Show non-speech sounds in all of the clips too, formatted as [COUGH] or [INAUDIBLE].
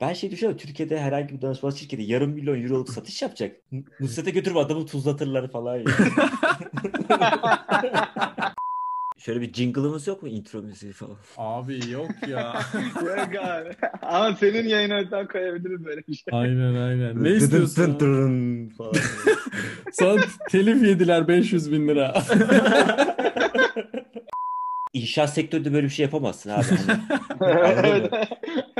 Ben şey düşünüyorum Türkiye'de herhangi bir danışmanlık şirketi yarım milyon euroluk satış yapacak. Nusret'e götürüp adamı tuzlatırlar falan ya. [LAUGHS] Şöyle bir jingle'ımız yok mu intro müziği falan? Abi yok ya. [LAUGHS] Yok abi. Ama senin yayın önden koyabiliriz böyle bir şey. Aynen aynen. Ne istiyorsun? falan. Sana telif yediler 500 bin lira. [LAUGHS] İnşaat sektöründe böyle bir şey yapamazsın abi. Hani [LAUGHS] [LAUGHS] benim,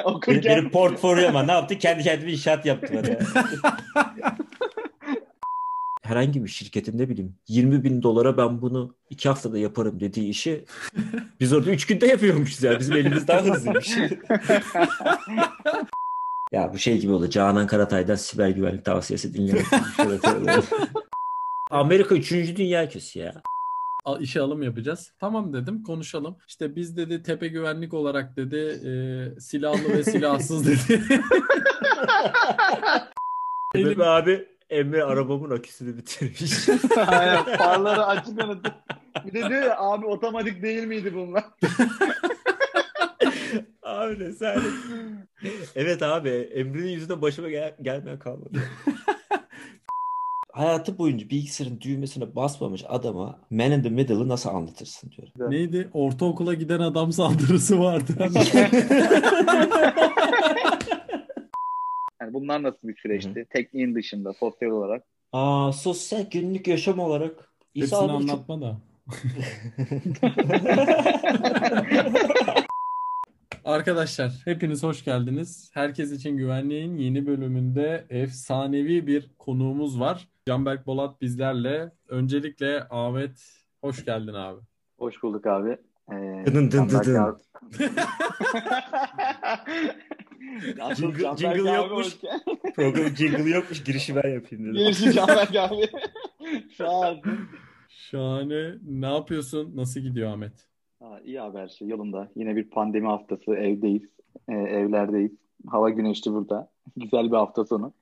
Okurken benim portfolyoma ne yaptı? Kendi kendime inşaat yaptım. Hani. [LAUGHS] Herhangi bir şirketin ne bileyim 20 bin dolara ben bunu iki haftada yaparım dediği işi biz orada üç günde yapıyormuşuz ya. Bizim elimiz daha hızlıymış. ya bu şey gibi oldu. Canan Karatay'dan siber güvenlik tavsiyesi dinlemek. şey. Amerika 3. dünya ülkesi ya. İşe alım yapacağız. Tamam dedim konuşalım. İşte biz dedi tepe güvenlik olarak dedi e, silahlı ve silahsız dedi. Benim abi Emre arabamın aküsünü bitirmiş. [LAUGHS] Aynen, farları açık unuttum. Bir de diyor ya abi otomatik değil miydi bunlar? [LAUGHS] abi ne sen. Evet abi Emre'nin yüzünden başıma gel gelmeyen kalmadı. [LAUGHS] Hayatı boyunca bilgisayarın düğmesine basmamış adama Man in the Middle'ı nasıl anlatırsın diyor. Neydi? Ortaokula giden adam saldırısı vardı. [LAUGHS] [LAUGHS] Yani bunlar nasıl bir süreçti? Tekniğin dışında sosyal olarak. Aa sosyal günlük yaşam olarak İsa Hepsini abi çok... anlatma da. [LAUGHS] Arkadaşlar hepiniz hoş geldiniz. Herkes için güvenliğin yeni bölümünde efsanevi bir konuğumuz var. Canberk Bolat bizlerle. Öncelikle Ahmet hoş geldin abi. Hoş bulduk abi. Ee, Dın dın dın dın. [LAUGHS] Jingle- jingle yokmuş. Programın jingle'ı yokmuş girişi ben yapayım dedim. Gelişi Canberk abi. [LAUGHS] Ol. Şahane. Ne yapıyorsun? Nasıl gidiyor Ahmet? Ha, iyi abi her şey yolunda. Yine bir pandemi haftası evdeyiz. Ee, evlerdeyiz. Hava güneşli burada. [LAUGHS] Güzel bir hafta sonu.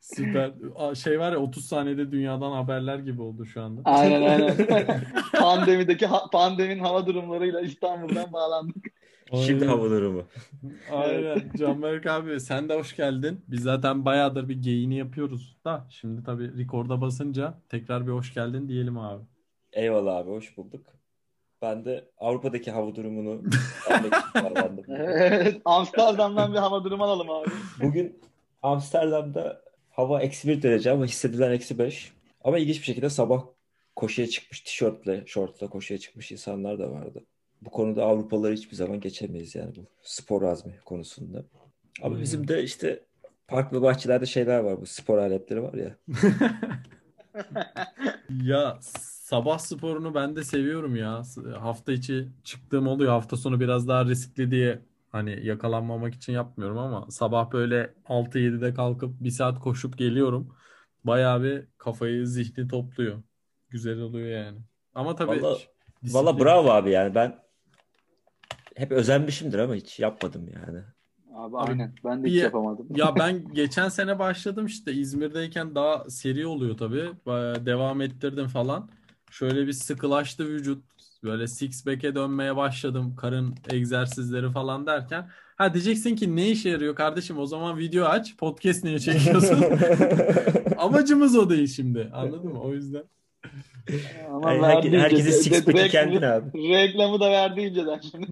Süper. Şey var ya 30 saniyede dünyadan haberler gibi oldu şu anda. Aynen aynen. [LAUGHS] Pandemideki ha- pandemin hava durumlarıyla İstanbul'dan bağlandık. Şimdi Aynen. hava durumu. Aynen. Canberk abi sen de hoş geldin. Biz zaten bayağıdır bir geyini yapıyoruz da şimdi tabii rekorda basınca tekrar bir hoş geldin diyelim abi. Eyvallah abi hoş bulduk. Ben de Avrupa'daki hava durumunu. [LAUGHS] Evet, Amsterdam'dan bir hava durumu alalım abi. Bugün Amsterdam'da hava eksi bir derece ama hissedilen eksi beş. Ama ilginç bir şekilde sabah koşuya çıkmış tişörtle, şortla koşuya çıkmış insanlar da vardı. Bu konuda Avrupalıları hiçbir zaman geçemeyiz yani bu spor azmi konusunda. Ama Hmm. bizim de işte park ve bahçelerde şeyler var bu spor aletleri var ya. [LAUGHS] Ya sabah sporunu ben de seviyorum ya. Hafta içi çıktığım oluyor. Hafta sonu biraz daha riskli diye hani yakalanmamak için yapmıyorum ama sabah böyle 6-7'de kalkıp bir saat koşup geliyorum. Bayağı bir kafayı, zihni topluyor. Güzel oluyor yani. Ama tabii Vallahi- disiplin- Valla bravo abi yani ben hep özenmişimdir ama hiç yapmadım yani. Abi Abi, aynen. Ben de bir- hiç yapamadım. Ya [LAUGHS] ben geçen sene başladım işte İzmir'deyken daha seri oluyor tabii. Bayağı devam ettirdim falan. Şöyle bir sıkılaştı vücut. Böyle six pack'e dönmeye başladım. Karın egzersizleri falan derken. Ha diyeceksin ki ne işe yarıyor kardeşim? O zaman video aç. Podcast niye çekiyorsun? [LAUGHS] Amacımız o değil şimdi. Anladın mı? O yüzden. Ama Her- ince- herkesin de- six pack'i reklamı- kendine abi. Reklamı da verdi inceden şimdi.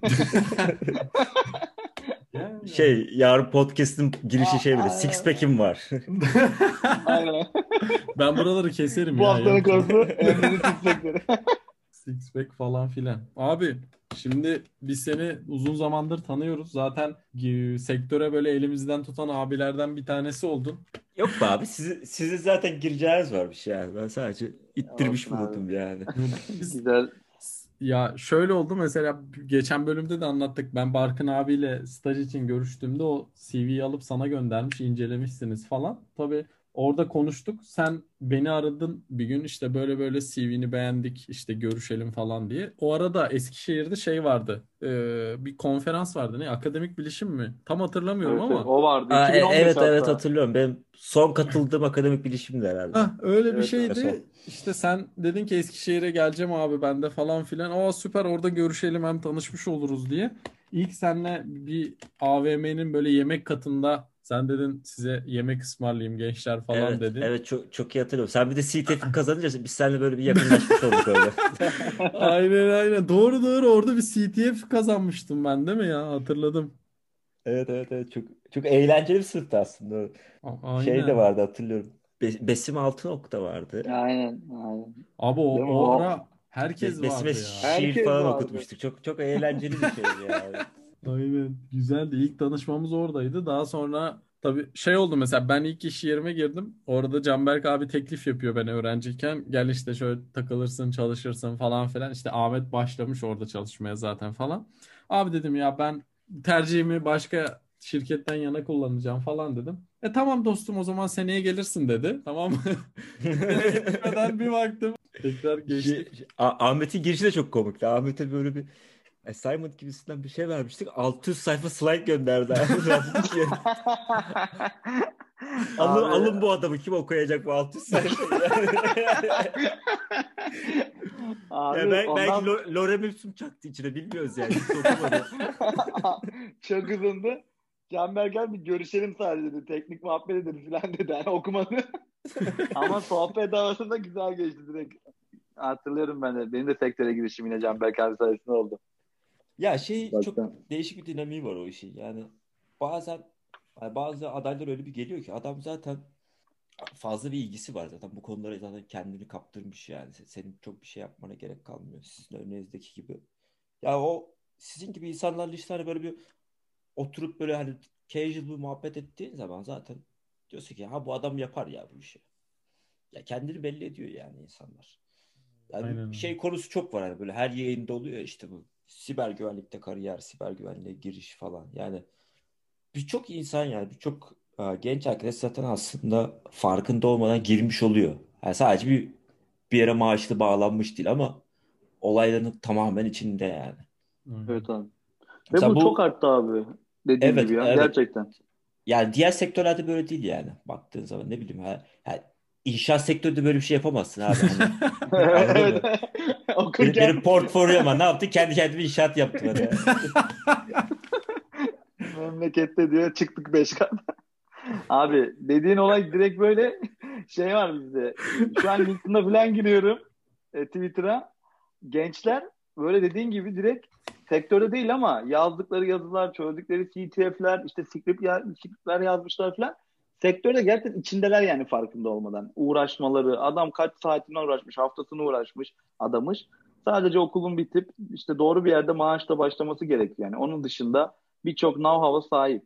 Yani. [LAUGHS] Şey yarın podcast'ın girişi şey Aa, six pack'im var. Aynen. Ben buraları keserim Bu ya. haftanın Yapacak- konusu Emre'nin titrekleri. Six pack falan filan. Abi şimdi biz seni uzun zamandır tanıyoruz. Zaten e, sektöre böyle elimizden tutan abilerden bir tanesi oldun. Yok be abi sizi, sizin zaten gireceğiniz varmış yani. Ben sadece ittirmiş Olsun abi. bulundum yani. [LAUGHS] [LAUGHS] Güzel. ya şöyle oldu mesela geçen bölümde de anlattık. Ben Barkın abiyle staj için görüştüğümde o CV'yi alıp sana göndermiş, incelemişsiniz falan. Tabii orada konuştuk. Sen beni aradın bir gün işte böyle böyle CV'ni beğendik işte görüşelim falan diye. O arada Eskişehir'de şey vardı. Ee, bir konferans vardı. Ne? Akademik bilişim mi? Tam hatırlamıyorum Evet, ama. o vardı. Aa, e- 2015 evet hatta. evet hatırlıyorum. Benim son katıldığım akademik bilişimdi herhalde. Hah, öyle bir Evet, şeydi. evet. İşte sen dedin ki Eskişehir'e geleceğim abi ben de falan filan. Aa süper orada görüşelim hem tanışmış oluruz diye. ilk seninle bir AVM'nin böyle yemek katında sen dedin size yemek ısmarlayayım gençler falan Evet, dedin. evet çok çok iyi hatırlıyorum. Sen bir de CTF [LAUGHS] kazanınca biz seninle böyle bir yakınlaşmış olduk öyle. [LAUGHS] Aynen aynen. Doğru doğru orada bir CTF kazanmıştım ben değil mi ya? Hatırladım. Evet evet evet çok çok eğlenceli bir sınıftı aslında. A- Şey de Aynen. vardı hatırlıyorum. Be- Besim Altınok da vardı. Aynen, aynen. Abi o, o ara herkes Be- vardı Besime ya. şiir Herkes falan vardı. okutmuştuk. Çok çok eğlenceli bir şeydi yani. [LAUGHS] Aynen. Güzeldi. İlk tanışmamız oradaydı. Daha sonra tabii şey oldu mesela ben ilk iş yerime girdim. Orada Canberk abi teklif yapıyor ben öğrenciyken. Gel işte şöyle takılırsın, çalışırsın falan filan. İşte Ahmet başlamış orada çalışmaya zaten falan. Abi dedim ya ben tercihimi başka şirketten yana kullanacağım falan dedim. E tamam dostum o zaman seneye gelirsin dedi. Tamam mı? [LAUGHS] Seneye gitmeden bir baktım. [LAUGHS] Tekrar geçtik. Ahmet'in girişi de çok komikti. Ahmet'e böyle bir assignment gibisinden bir şey vermiştik. 600 sayfa slide gönderdi. [LAUGHS] alın, Abi- alın bu adamı kim okuyacak bu 600 sayfa? [LAUGHS] Abi ya ben, ondan- belki Lo- Lorem Ipsum çaktı içine bilmiyoruz yani. [LAUGHS] Çok hızlandı. Canberk gel bir görüşelim sadece dedi. Teknik muhabbet edelim falan dedi. Yani okumadı. Ama sohbet arasında güzel geçti direkt. Hatırlıyorum ben de. Benim de sektöre girişim yine Canberk abi sayesinde oldu. Ya şey çok Baştan. değişik bir dinamiği var o işin. Yani bazen yani bazı adaylar öyle bir geliyor ki adam zaten fazla bir ilgisi var zaten bu konulara zaten kendini kaptırmış yani Se- senin çok bir şey yapmana gerek kalmıyor sizin önünüzdeki gibi. Ya o sizin gibi insanlarla işte hani böyle bir oturup böyle hani casual bir muhabbet ettiğin zaman zaten diyorsun ki ha bu adam yapar ya bu işi. Ya kendini belli ediyor yani insanlar. Yani Aynen şey konusu çok var hani böyle her yayında oluyor işte bu siber güvenlikte kariyer, siber güvenliğe giriş falan. Yani birçok insan yani birçok e, genç arkadaş zaten aslında farkında olmadan girmiş oluyor. Yani sadece bir bir yere maaşlı bağlanmış değil ama olayların tamamen içinde yani. Evet abi. Ve bu, bu- çok arttı abi. Dediğin Evet, gibi ya. evet. Gerçekten. Yani diğer sektörlerde böyle değil yani. Baktığın zaman ne bileyim ha, ha, inşaat sektöründe böyle bir şey yapamazsın abi. Hani [LAUGHS] benim, [LAUGHS] Okurken benim portfolyoma ne yaptı? Kendi kendime inşaat yaptım hani. [LAUGHS] memlekette diyor çıktık beş kat. Abi dediğin olay direkt böyle şey var bizde. Şu an LinkedIn'a falan giriyorum. e, Twitter'a. Gençler böyle dediğin gibi direkt sektörde değil ama yazdıkları yazılar, çözdükleri CTF'ler, işte script ya- scriptler yazmışlar falan. Sektörde gerçekten içindeler yani farkında olmadan. Uğraşmaları, adam kaç saatine uğraşmış, haftasını uğraşmış, adamış. Sadece okulun bitip işte doğru bir yerde maaşla başlaması gerekiyor yani. Onun dışında birçok know-how'a sahip.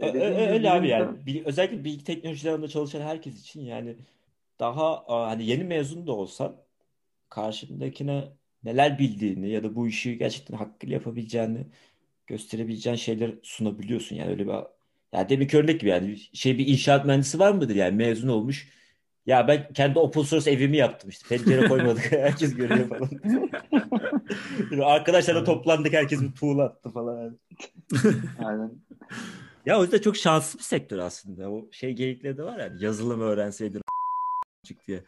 Dediğin ö- gibi Öyle abi yani. Bil- Özellikle bilgi teknolojileri alanında çalışan herkes için yani daha hani yeni mezun da olsan karşındakine neler bildiğini ya da bu işi gerçekten hakkıyla yapabileceğini gösterebileceğin şeyler sunabiliyorsun. Yani öyle bir yani demin örnek gibi yani şey bir inşaat mühendisi var mıdır yani mezun olmuş. Ya ben kendi open source evimi yaptım işte. Pencere koymadık. [LAUGHS] Herkes görüyor falan. [LAUGHS] Arkadaşlarla toplandık. Herkes bir tuğla attı falan. [LAUGHS] Aynen. Ya o yüzden çok şanslı bir sektör aslında. O şey geyikleri de var yani yazılım öğrenseydin çık diye.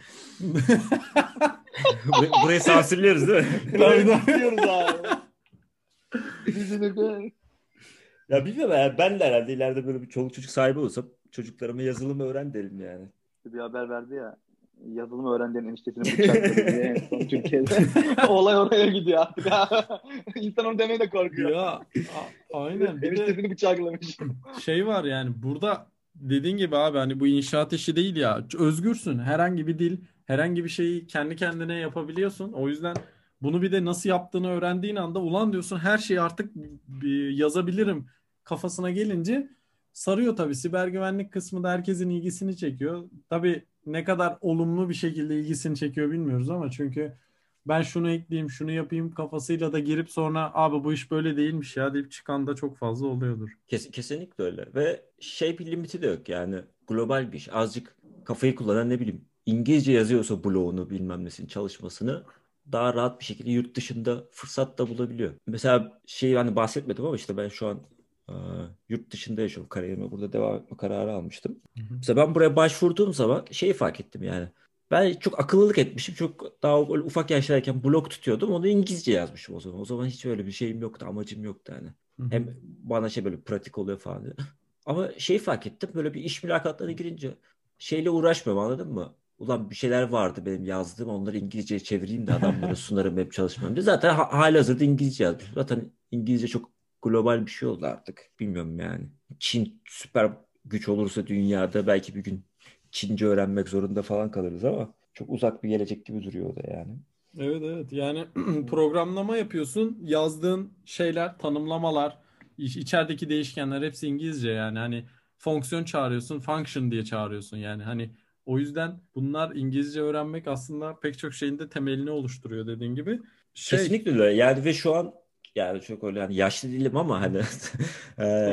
Burayı, sansürlüyoruz değil mi? Tabii, abi. De- Ya bilmiyorum yani ben de herhalde ileride böyle bir çoluk çocuk sahibi olsam çocuklarıma yazılım öğren derim yani. bir haber verdi ya. Yazılım öğrendiğin eniştesini bıçakladı [LAUGHS] diye en son Türkiye'de. [LAUGHS] [LAUGHS] Olay oraya gidiyor artık. İnsan onu demeye de korkuyor. Ya a- aynen. Bir de Eniştesini bıçaklamış. şey var yani burada dediğin gibi abi hani bu inşaat işi değil ya. Özgürsün. Herhangi bir dil, herhangi bir şeyi kendi kendine yapabiliyorsun. O yüzden bunu bir de nasıl yaptığını öğrendiğin anda ulan diyorsun her şeyi artık yazabilirim kafasına gelince sarıyor tabii. Siber güvenlik kısmı da herkesin ilgisini çekiyor. Tabii ne kadar olumlu bir şekilde ilgisini çekiyor bilmiyoruz ama çünkü ben şunu ekleyeyim, şunu yapayım kafasıyla da girip sonra abi bu iş böyle değilmiş ya deyip çıkan da çok fazla oluyordur. Kes, kesinlikle öyle. Ve şey bir limiti de yok yani. Global bir iş. Azıcık kafayı kullanan ne bileyim İngilizce yazıyorsa bloğunu bilmem nesini çalışmasını daha rahat bir şekilde yurt dışında fırsat da bulabiliyor. Mesela şey hani bahsetmedim ama işte ben şu an yurt dışında yaşıyorum. Kariyerime burada devam etme kararı almıştım. Mesela ben buraya başvurduğum zaman şeyi fark ettim yani. Ben çok akıllılık etmişim. Çok daha böyle ufak yaşlardayken blog tutuyordum. Onu İngilizce yazmışım o zaman. O zaman hiç öyle bir şeyim yoktu. Amacım yoktu yani. Hem bana şey böyle pratik oluyor falan. Ama şeyi fark ettim böyle bir iş mülakatlarına girince şeyle uğraşmıyorum anladın mı? Ulan bir şeyler vardı benim yazdığım onları İngilizceye çevireyim de adamlara [LAUGHS] sunarım hep çalışmam diye. Zaten ha- hali hazırda İngilizce yazmış. Zaten İngilizce çok global bir şey oldu artık. Bilmiyorum yani. Çin süper güç olursa dünyada belki bir gün Çince öğrenmek zorunda falan kalırız ama çok uzak bir gelecek gibi duruyor o da yani. Evet evet yani [CLEARS THROAT] programlama yapıyorsun yazdığın şeyler tanımlamalar iç- içerideki değişkenler hepsi İngilizce yani hani fonksiyon çağırıyorsun function diye çağırıyorsun yani hani o yüzden bunlar İngilizce öğrenmek aslında pek çok şeyin de temelini oluşturuyor dediğin gibi şey Kesinlikle öyle. Yani ve şu an yani çok öyle hani yaşlı değilim ama hani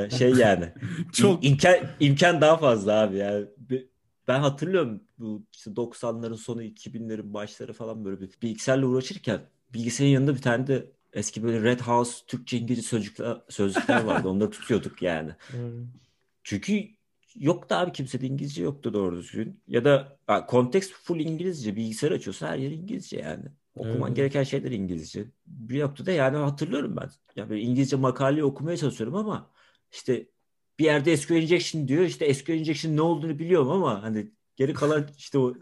[LAUGHS] şey yani [LAUGHS] çok İm- imkan imkan daha fazla abi yani. Ben hatırlıyorum bu işte 90'ların sonu 2000'lerin başları falan böyle bir bilgisayarla uğraşırken bilgisayarın yanında bir tane de eski böyle Red House Türkçe İngilizce sözcükler, sözlükler vardı. Onları tutuyorduk yani. Çünkü yoktu abi kimsede İngilizce yoktu doğru düzgün. Ya da kontekst full İngilizce. Bilgisayar açıyorsa her yer İngilizce yani. Okuman Evet. gereken şeyler İngilizce. Bir noktada yani hatırlıyorum ben. Ya böyle İngilizce makaleyi okumaya çalışıyorum ama işte bir yerde SQL injection diyor. İşte SQL injection ne olduğunu biliyorum ama hani geri kalan işte o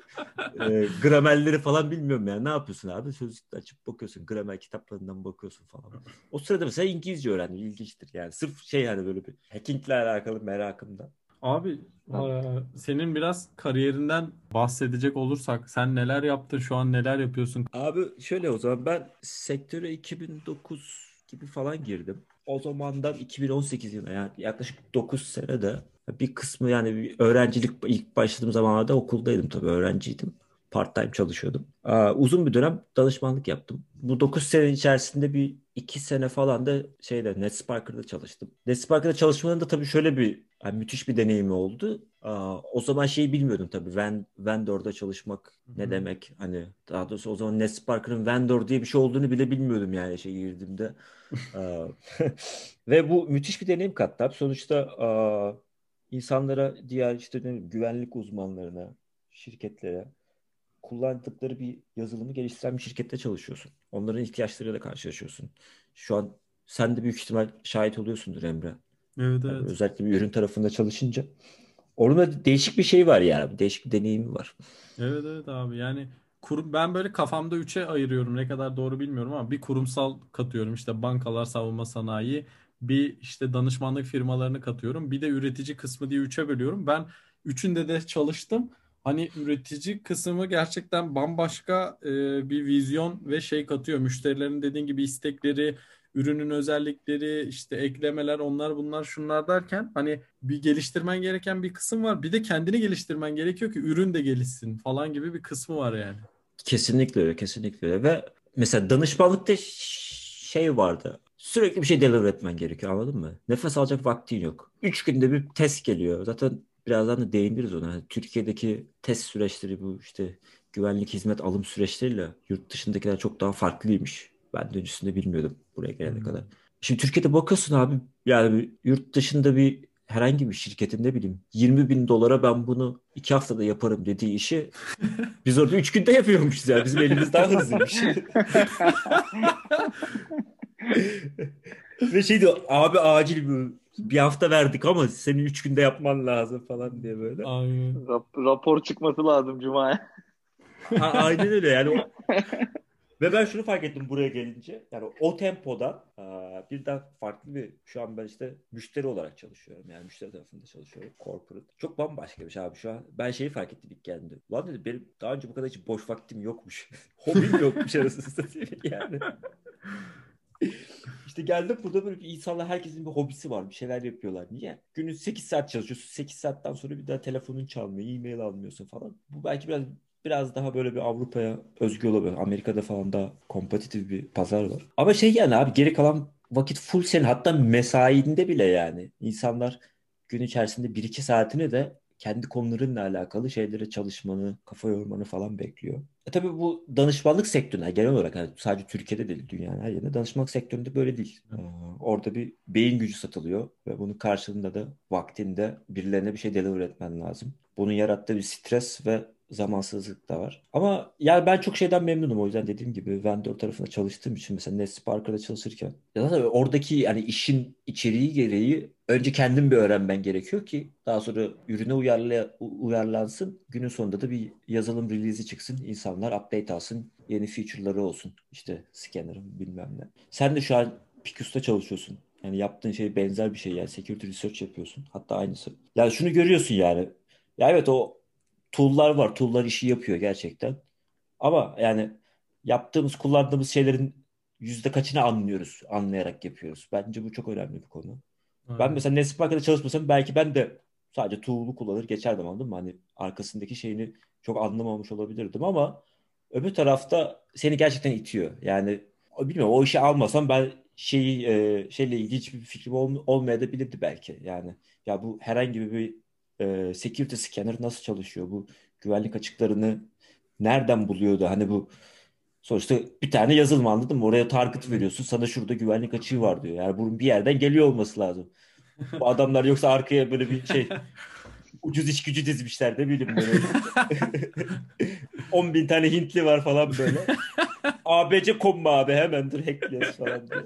e, gramerleri falan bilmiyorum yani. Ne yapıyorsun abi? Sözlükte açıp bakıyorsun. Gramer kitaplarından bakıyorsun falan. O sırada mesela İngilizce öğrendim. İlginçtir yani. Sırf şey yani böyle bir hackingle alakalı merakımda. Abi eee, senin biraz kariyerinden bahsedecek olursak sen neler yaptın şu an neler yapıyorsun Abi şöyle o zaman ben sektöre 2009 gibi falan girdim. O zamandan 2018 yılına yani yaklaşık 9 senede bir kısmı yani bir öğrencilik ilk başladığım zamanlarda okuldaydım tabii öğrenciydim. Part time çalışıyordum. Aa, uzun bir dönem danışmanlık yaptım. Bu 9 sene içerisinde bir 2 sene falan da şeyde NetSparker'da çalıştım. NetSparker'da çalışmanın da tabii şöyle bir yani müthiş bir deneyimi oldu. Aa, o zaman şeyi bilmiyordum tabii. Ven, vendor'da çalışmak ne Hı hı. demek? Hani daha doğrusu o zaman NetSparker'ın vendor diye bir şey olduğunu bile bilmiyordum yani şey girdiğimde. Aa, [LAUGHS] Ve bu müthiş bir deneyim kattı. Sonuçta aa, insanlara diğer işte ne güvenlik uzmanlarına, şirketlere kullandıkları bir yazılımı geliştiren bir şirkette çalışıyorsun. Onların ihtiyaçlarıyla karşılaşıyorsun. Şu an sen de büyük ihtimal şahit oluyorsundur Emre. Evet Yani evet. özellikle bir ürün tarafında çalışınca. Orada değişik bir şey var yani. Değişik bir deneyimi var. Evet evet abi yani kurum ben böyle kafamda üçe ayırıyorum ne kadar doğru bilmiyorum ama bir kurumsal katıyorum işte bankalar savunma sanayi bir işte danışmanlık firmalarını katıyorum bir de üretici kısmı diye üçe bölüyorum ben üçünde de çalıştım hani üretici kısmı gerçekten bambaşka e, bir vizyon ve şey katıyor müşterilerin dediğin gibi istekleri ürünün özellikleri işte eklemeler onlar bunlar şunlar derken hani bir geliştirmen gereken bir kısım var. Bir de kendini geliştirmen gerekiyor ki ürün de gelişsin falan gibi bir kısmı var yani. Kesinlikle öyle, kesinlikle öyle. Ve mesela danışmanlıkta şey vardı. Sürekli bir şey deliver etmen gerekiyor anladın mı? Nefes alacak vaktin yok. Üç günde bir test geliyor. Zaten birazdan da değiniriz ona. Yani Türkiye'deki test süreçleri bu işte güvenlik hizmet alım süreçleriyle yurt dışındakiler çok daha farklıymış. Ben de öncesinde bilmiyordum buraya gelene Hmm. kadar. Şimdi Türkiye'de bakıyorsun abi yani yurt dışında bir herhangi bir şirketin ne bileyim 20 bin dolara ben bunu iki haftada yaparım dediği işi [LAUGHS] biz orada üç günde yapıyormuşuz yani. Bizim elimiz daha hızlıymış. [LAUGHS] Ve şey diyor abi acil bir, bir hafta verdik ama senin üç günde yapman lazım falan diye böyle. Aynen. Rap- rapor çıkması lazım Cuma'ya. A- aynen öyle yani. O- [LAUGHS] Ve ben şunu fark ettim buraya gelince. Yani o tempoda aa, birden farklı bir şu an ben işte müşteri olarak çalışıyorum. Yani müşteri tarafında çalışıyorum. Corporate. Çok bambaşka bir şey abi şu an. Ben şeyi fark ettim ilk geldiğimde. Ulan dedim benim daha önce bu kadar hiç boş vaktim yokmuş. [LAUGHS] Hobim yokmuş arasını satayım [LAUGHS] yani. [LAUGHS] İşte geldim burada böyle bir insanlar herkesin bir hobisi var. Bir şeyler yapıyorlar. Niye? Günün 8 saat çalışıyorsun. 8 saatten sonra bir daha telefonun çalmıyor. E-mail almıyorsun falan. Bu belki biraz biraz daha böyle bir Avrupa'ya özgü olabilir. Amerika'da falan daha kompetitif bir pazar var. Ama şey yani abi geri kalan vakit full senin. Hatta mesainde bile yani. insanlar gün içerisinde 1-2 saatini de kendi konularınla alakalı şeylere çalışmanı, kafa yormanı falan bekliyor. E tabii bu danışmanlık sektörüne genel olarak yani sadece Türkiye'de değil dünyanın her yerinde danışmanlık sektöründe böyle değil. Ee, orada bir beyin gücü satılıyor ve bunun karşılığında da vaktinde birilerine bir şey deliver etmen lazım. Bunun yarattığı bir stres ve zamansızlık da var. Ama yani ben çok şeyden memnunum o yüzden dediğim gibi vendor tarafında çalıştığım için mesela NetSparker'da çalışırken ya da oradaki yani işin içeriği gereği önce kendim bir öğrenmen gerekiyor ki daha sonra ürüne uyarla, uyarlansın. Günün sonunda da bir yazılım release'i çıksın. insanlar update alsın. Yeni feature'ları olsun. İşte scanner'ım bilmem ne. Sen de şu an Picus'ta çalışıyorsun. Yani yaptığın şey benzer bir şey yani security research yapıyorsun. Hatta aynısı. Yani şunu görüyorsun yani. Ya evet o tool'lar var. Tool'lar işi yapıyor gerçekten. Ama yani yaptığımız, kullandığımız şeylerin yüzde kaçını anlıyoruz, anlayarak yapıyoruz. Bence bu çok önemli bir konu. Evet. Ben mesela Nespark'ta çalışmasam belki ben de sadece tool'u kullanır geçerdim anladın mı? Hani arkasındaki şeyini çok anlamamış olabilirdim ama öbür tarafta seni gerçekten itiyor. Yani bilmiyorum o işi almasam ben şeyi e, şeyle ilgili hiçbir fikrim ol, olmayabilirdi belki. Yani ya bu herhangi bir e, security scanner nasıl çalışıyor? Bu güvenlik açıklarını nereden buluyordu? Hani bu sonuçta bir tane yazılım anladın mı? Oraya target veriyorsun. Sana şurada güvenlik açığı var diyor. Yani bunun bir yerden geliyor olması lazım. Bu adamlar yoksa arkaya böyle bir şey ucuz iş gücü dizmişler de bileyim böyle. [LAUGHS] 10 bin tane Hintli var falan böyle. ABC komma abi hemen dur hackliyoruz falan diye.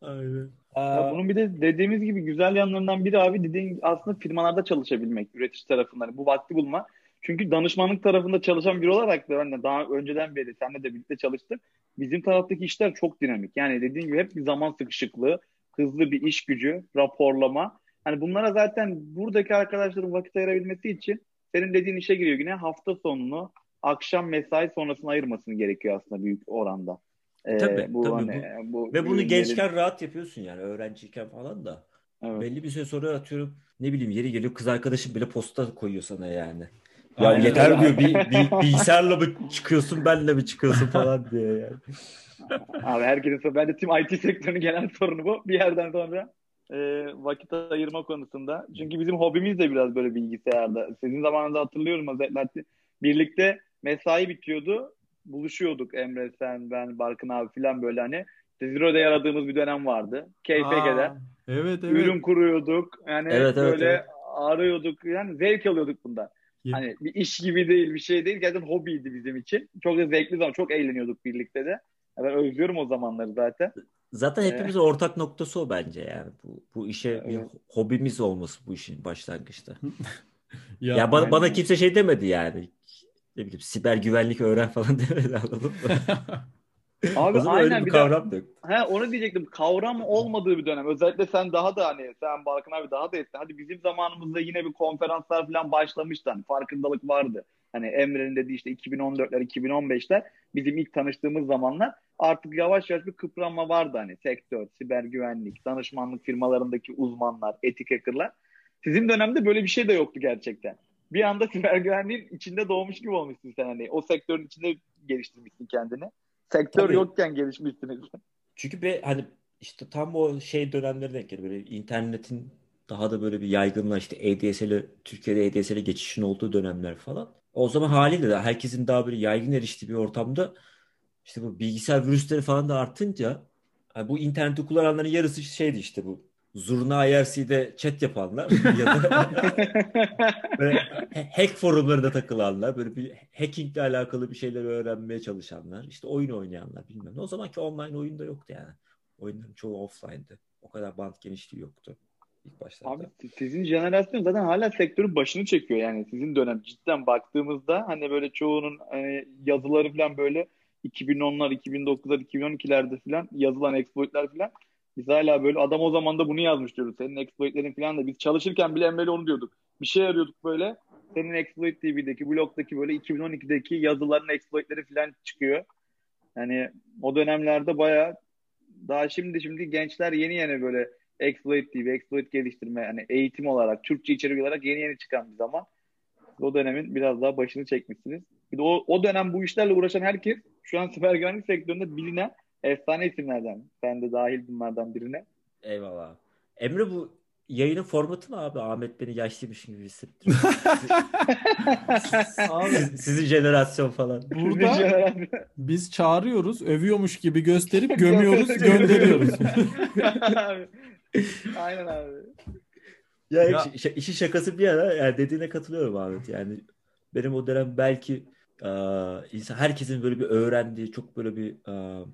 Aynen. Ya bunun bir de dediğimiz gibi güzel yanlarından biri abi dediğin aslında firmalarda çalışabilmek üretici tarafından. Bu vakti bulma. Çünkü danışmanlık tarafında çalışan biri olarak da ben de daha önceden beri seninle de birlikte çalıştık. Bizim taraftaki işler çok dinamik. Yani dediğim gibi hep bir zaman sıkışıklığı, hızlı bir iş gücü, raporlama. Hani bunlara zaten buradaki arkadaşların vakit ayırabilmesi için senin dediğin işe giriyor yine hafta sonunu akşam mesai sonrasını ayırmasını gerekiyor aslında büyük oranda. Ee, tabii, bu, tabii hani, bu. bu. Ve bunu gençken rahat yapıyorsun yani öğrenciyken falan da. Evet. Belli bir süre sonra atıyorum ne bileyim yeri geliyor kız arkadaşım bile posta koyuyor sana yani. Ya Aynen yeter diyor bir, bir [LAUGHS] bilgisayarla mı çıkıyorsun benle mi çıkıyorsun falan diye yani. Abi herkesin ben de tüm IT sektörünün genel sorunu bu. Bir yerden sonra e, vakit ayırma konusunda. Çünkü bizim hobimiz de biraz böyle bilgisayarda. Sizin zamanında hatırlıyorum özellikle birlikte mesai bitiyordu buluşuyorduk Emre sen ben Barkın abi falan böyle hani Zero'da yaradığımız bir dönem vardı. KPG'de. Evet evet. Ürün kuruyorduk. Yani evet, böyle evet, arıyorduk. Yani zevk alıyorduk bundan. Yeah. Hani bir iş gibi değil bir şey değil. Gerçekten hobiydi bizim için. Çok da zevkli zaman. Çok eğleniyorduk birlikte de. Ben özlüyorum o zamanları zaten. Zaten ee, hepimizin ee, ortak noktası o bence yani. Bu, bu işe evet. bir hobimiz olması bu işin başlangıçta. [LAUGHS] ya, ya bana, bana kimse şey demedi yani ne bileyim siber güvenlik öğren falan [LAUGHS] demedi anladın mı? [LAUGHS] Abi aynen bir, bir kavram da. He, onu diyecektim. Kavram olmadığı bir dönem. Özellikle sen daha da hani sen Balkan abi daha da ettin. Hadi bizim zamanımızda yine bir konferanslar falan başlamıştı. Hani farkındalık vardı. Hani Emre'nin dediği işte 2014'ler, 2015'ler bizim ilk tanıştığımız zamanlar artık yavaş yavaş bir kıpranma vardı hani sektör, siber güvenlik, danışmanlık firmalarındaki uzmanlar, etik hackerlar. Sizin dönemde böyle bir şey de yoktu gerçekten bir anda [LAUGHS] siber güvenliğin içinde doğmuş gibi olmuşsun sen hani. O sektörün içinde geliştirmişsin kendini. Sektör Tabii. yokken gelişmişsiniz. Çünkü be, hani işte tam o şey dönemlerine denk geliyor. Böyle internetin daha da böyle bir yaygınlığa işte ADSL'e Türkiye'de ADSL'e geçişin olduğu dönemler falan. O zaman haliyle de herkesin daha böyle yaygın eriştiği bir ortamda işte bu bilgisayar virüsleri falan da artınca yani bu interneti kullananların yarısı şeydi işte bu Zurna IRC'de chat yapanlar [LAUGHS] ya da [LAUGHS] hack forumlarında takılanlar, böyle bir hackingle alakalı bir şeyler öğrenmeye çalışanlar, işte oyun oynayanlar bilmem. O zamanki online oyun da yoktu yani. Oyunların çoğu offline'dı. O kadar band genişliği yoktu ilk başlarda. Abi sizin jenerasyon zaten hala sektörün başını çekiyor yani sizin dönem cidden baktığımızda hani böyle çoğunun hani yazıları falan böyle 2010'lar, 2009'lar, 2012'lerde falan yazılan exploitler falan biz hala böyle adam o zaman da bunu yazmış diyoruz. Senin exploitlerin falan da biz çalışırken bile Emre'yle onu diyorduk. Bir şey arıyorduk böyle. Senin Exploit TV'deki, blogdaki böyle 2012'deki yazıların exploitleri falan çıkıyor. Yani o dönemlerde baya daha şimdi şimdi gençler yeni yeni böyle exploit TV, exploit geliştirme yani eğitim olarak, Türkçe içerik olarak yeni yeni çıkan bir zaman. O dönemin biraz daha başını çekmişsiniz. Bir de o, o dönem bu işlerle uğraşan herkes şu an siber güvenlik sektöründe bilinen efsane isimlerden. Ben de dahil bunlardan birine. Eyvallah. Emre bu yayının formatı mı abi? Ahmet beni yaşlıymış gibi hissettiriyor. [LAUGHS] Siz, sizin jenerasyon falan. Burada biz çağırıyoruz, övüyormuş gibi gösterip [LAUGHS] gömüyoruz, gönderiyoruz. [LAUGHS] Aynen abi. Ya, ya. işi şakası bir yana yani dediğine katılıyorum Ahmet. Yani benim o dönem belki e, insan herkesin böyle bir öğrendiği çok böyle bir e,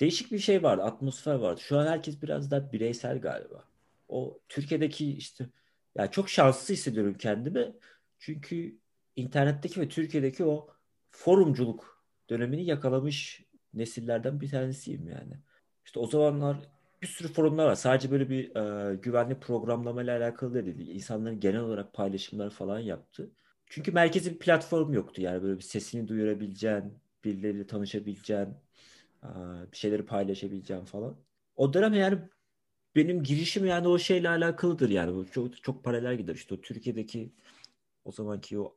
değişik bir şey vardı. Atmosfer vardı. Şu an herkes biraz daha bireysel galiba. O Türkiye'deki işte ya çok şanslı hissediyorum kendimi. Çünkü internetteki ve Türkiye'deki o forumculuk dönemini yakalamış nesillerden bir tanesiyim yani. İşte o zamanlar bir sürü forumlar var. Sadece böyle bir e, güvenli programlama ile alakalı da değil. İnsanların genel olarak paylaşımlar falan yaptı. Çünkü merkezi bir platform yoktu. Yani böyle bir sesini duyurabileceğin, birileriyle tanışabileceğin, bir şeyleri paylaşabileceğin falan. O dönem yani benim girişim yani o şeyle alakalıdır yani. Bu çok, çok paralel gider. İşte o Türkiye'deki o zamanki o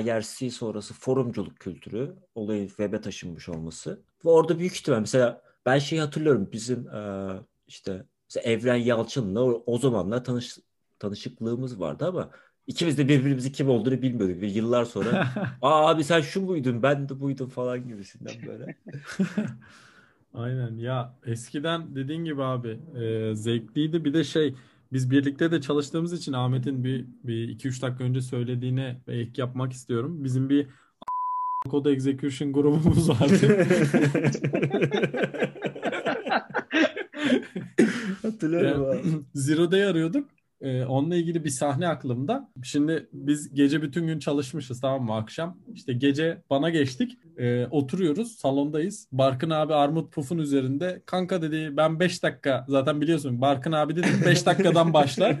IRC sonrası forumculuk kültürü olayın web'e taşınmış olması. Ve orada büyük ihtimal mesela ben şeyi hatırlıyorum bizim e, işte Evren Yalçın'la o zamanlar tanış, tanışıklığımız vardı ama ikimiz de birbirimizin kim olduğunu bilmiyorduk. Ve yıllar sonra [LAUGHS] Aa abi sen şu muydun ben de buydum falan gibisinden böyle. [LAUGHS] Aynen ya eskiden dediğin gibi abi e, zevkliydi bir de şey biz birlikte de çalıştığımız için Ahmet'in bir, bir iki üç dakika önce söylediğine ek yapmak istiyorum. Bizim bir [LAUGHS] Code Execution grubumuz vardı. Hatırlıyorum abi. Zero Day arıyorduk. Ee, onunla ilgili bir sahne aklımda. Şimdi biz gece bütün gün çalışmışız tamam mı akşam. İşte gece bana geçtik. Ee, oturuyoruz salondayız. Barkın abi armut pufun üzerinde. Kanka dedi ben 5 dakika zaten biliyorsun Barkın abi dedi 5 dakikadan başlar. [LAUGHS]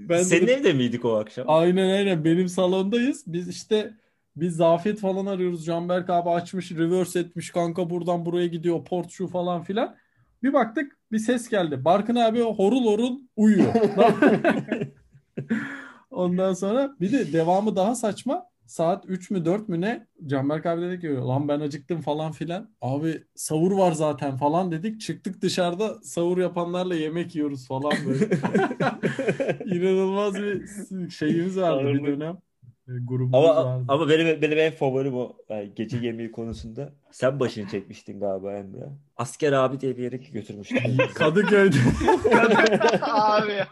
ben Senin dedim, evde miydik o akşam? Aynen aynen benim salondayız. Biz işte biz zafiyet falan arıyoruz. Canberk abi açmış, reverse etmiş. Kanka buradan buraya gidiyor. Port şu falan filan. Bir baktık bir ses geldi. Barkın abi horul horul uyuyor. [LAUGHS] Ondan sonra bir de devamı daha saçma. Saat 3 mü 4 mü ne? Canberk abi dedi ki lan ben acıktım falan filan. Abi savur var zaten falan dedik. Çıktık dışarıda savur yapanlarla yemek yiyoruz falan böyle. [LAUGHS] [LAUGHS] İnanılmaz bir şeyimiz vardı bir dönem. E, grubumuz ama, vardı. Ama benim, benim en favorim o yani gece yemeği konusunda. Sen başını çekmiştin galiba Emre. Asker abi diye bir yere götürmüştün. [LAUGHS] Kadıköy'de. abi ya.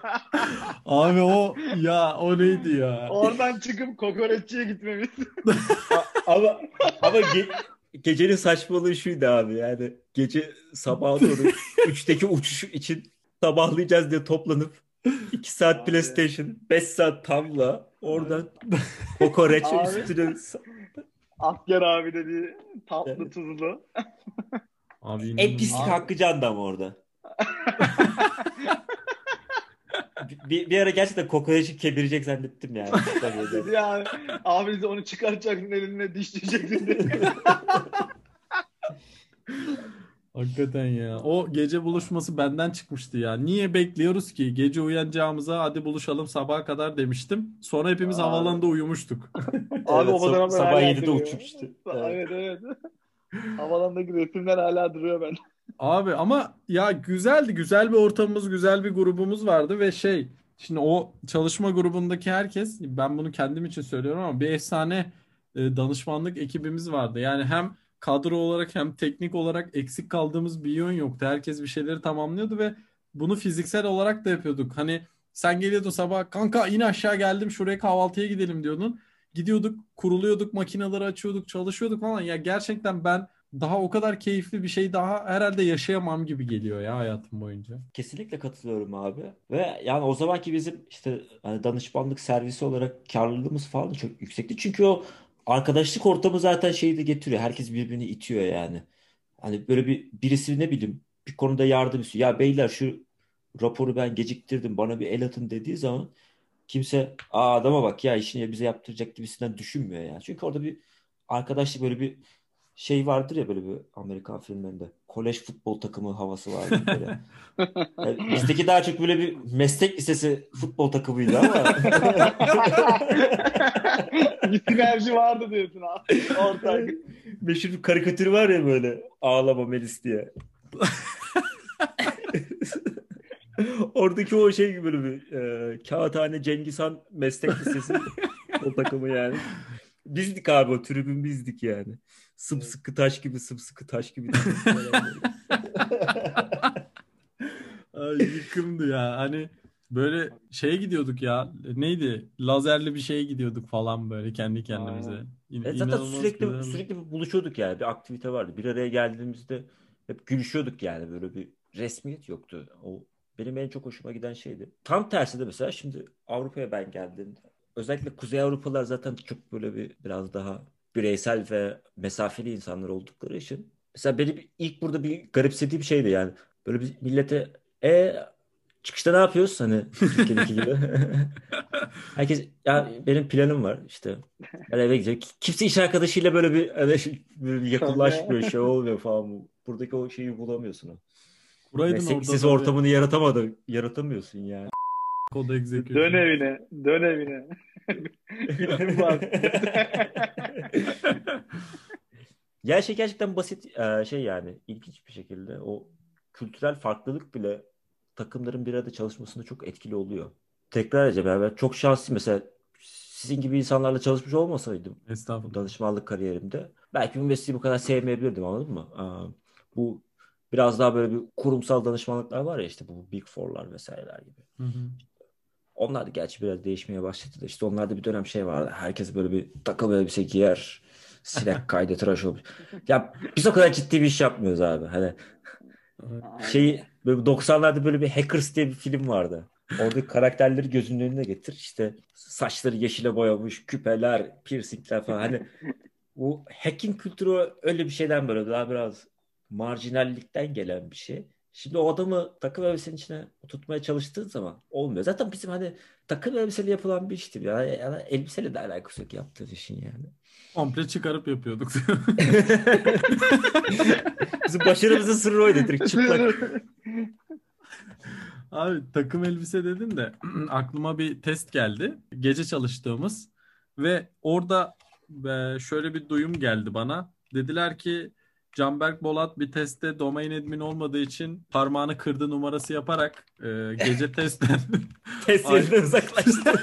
Abi o ya o neydi ya? Oradan çıkıp kokoreççiye gitmemiz. ama ama ge gecenin saçmalığı şuydu abi yani gece sabaha doğru [LAUGHS] 3'teki uçuş için sabahlayacağız diye toplanıp 2 saat abi. PlayStation, 5 saat tavla, oradan [LAUGHS] kokoreç üstüne Asker abi dedi tatlı tuzlu. Abi en pislik abi. hakkı candı ama orada. [LAUGHS] bir, bir ara gerçekten kokoreçi kemirecek zannettim yani. [LAUGHS] yani abi onu çıkaracaksın eline dişleyeceksin. Hakikaten ya. O gece buluşması benden çıkmıştı ya. Niye bekliyoruz ki? Gece uyanacağımıza hadi buluşalım sabaha kadar demiştim. Sonra hepimiz Aa. havalanda uyumuştuk. [LAUGHS] Abi evet, o sab- sabah 7'de uçmuştu. Evet evet. Havalandaki resimler hala duruyor ben. Abi ama ya güzeldi. Güzel bir ortamımız, güzel bir grubumuz vardı ve şey şimdi o çalışma grubundaki herkes ben bunu kendim için söylüyorum ama bir efsane e, danışmanlık ekibimiz vardı. Yani hem kadro olarak hem teknik olarak eksik kaldığımız bir yön yoktu. Herkes bir şeyleri tamamlıyordu ve bunu fiziksel olarak da yapıyorduk. Hani sen geliyordun sabah kanka in aşağı geldim şuraya kahvaltıya gidelim diyordun. Gidiyorduk kuruluyorduk makineleri açıyorduk çalışıyorduk falan. Ya gerçekten ben daha o kadar keyifli bir şey daha herhalde yaşayamam gibi geliyor ya hayatım boyunca. Kesinlikle katılıyorum abi. Ve yani o zamanki bizim işte hani danışmanlık servisi olarak karlılığımız falan çok yüksekti. Çünkü o arkadaşlık ortamı zaten şeyi de getiriyor. Herkes birbirini itiyor yani. Hani böyle bir birisi ne bileyim bir konuda yardım istiyor. Ya beyler şu raporu ben geciktirdim bana bir el atın dediği zaman kimse aa adama bak ya işini bize yaptıracak gibisinden düşünmüyor yani. Çünkü orada bir arkadaşlık böyle bir şey vardır ya böyle bir Amerikan filmlerinde. Kolej futbol takımı havası vardı böyle. [LAUGHS] Yani bizdeki daha çok böyle bir meslek lisesi futbol takımıydı ama. [LAUGHS] bir sinerji vardı diyorsun abi. Ortak. Meşhur bir karikatür var ya böyle ağlama Melis diye. [LAUGHS] Oradaki o şey gibi böyle bir e, Kağıthane Cengiz Han meslek lisesi o takımı yani. Bizdik abi o tribün bizdik yani. Sımsıkı taş gibi sımsıkı taş gibi. [LAUGHS] Ay yıkımdı ya. Hani Böyle şeye gidiyorduk ya. Neydi? Lazerli bir şeye gidiyorduk falan böyle kendi kendimize. Aynen. İn- E zaten sürekli güzel. sürekli buluşuyorduk yani. Bir aktivite vardı. Bir araya geldiğimizde hep gülüşüyorduk yani. Böyle bir resmiyet yoktu. O benim en çok hoşuma giden şeydi. Tam tersi de mesela şimdi Avrupa'ya ben geldiğimde özellikle Kuzey Avrupalılar zaten çok böyle bir biraz daha bireysel ve mesafeli insanlar oldukları için mesela benim ilk burada bir garipsediğim şeydi yani. Böyle bir millete e çıkışta ne yapıyoruz hani Türkiye'deki gibi. [LAUGHS] Herkes ya benim planım var işte ben eve gideceğim. Kimse iş arkadaşıyla böyle bir, hani şey- böyle bir yakınlaşmıyor şey olmuyor falan. Buradaki o şeyi bulamıyorsun. o. Kuraydın Meslek orada lisesi da bir ortamını yaratamadı, yaratamıyorsun yani. kod. Dön evine. Dön evine. [LAUGHS] Ya şey [LAUGHS] gerçekten basit e, şey yani ilginç bir şekilde o kültürel farklılık bile takımların bir arada çalışmasında çok etkili oluyor. Tekrar edeceğim yani ben çok şanslıyım mesela sizin gibi insanlarla çalışmış olmasaydım Estağfurullah. danışmanlık kariyerimde belki bu mesleği bu kadar sevmeyebilirdim anladın mı? Bu biraz daha böyle bir kurumsal danışmanlıklar var ya işte bu Big Four'lar vesaireler gibi. Hı hı. Onlar da gerçi biraz değişmeye başladı da işte onlarda bir dönem şey vardı. Herkes böyle bir takım elbise giyer. Sinek [LAUGHS] kaydı tıraş olur. Ya biz o kadar ciddi bir iş yapmıyoruz abi. Hani şey böyle 90'larda böyle bir Hackers diye bir film vardı. Oradaki karakterleri gözünün önüne getir. İşte saçları yeşile boyamış, küpeler, piercingler falan. Hani bu hacking kültürü öyle bir şeyden böyle daha biraz marjinallikten gelen bir şey. Şimdi o adamı takım elbisenin içine tutmaya çalıştığın zaman olmuyor. Zaten bizim hani takım elbiseyle yapılan bir işti. Yani, yani elbiseyle de alakası yok yaptığın işin yani. Komple çıkarıp yapıyorduk. [LAUGHS] Bizim başarımızın sırrı oydu. Direkt çıplak. [LAUGHS] Abi takım elbise dedin de [CLEARS THROAT] aklıma bir test geldi. Gece çalıştığımız ve orada e, şöyle bir duyum geldi bana. Dediler ki Canberk Bolat bir testte domain admin olmadığı için parmağını kırdı numarası yaparak e, gece testten [LAUGHS] Test yerinden uzaklaştı. [LAUGHS]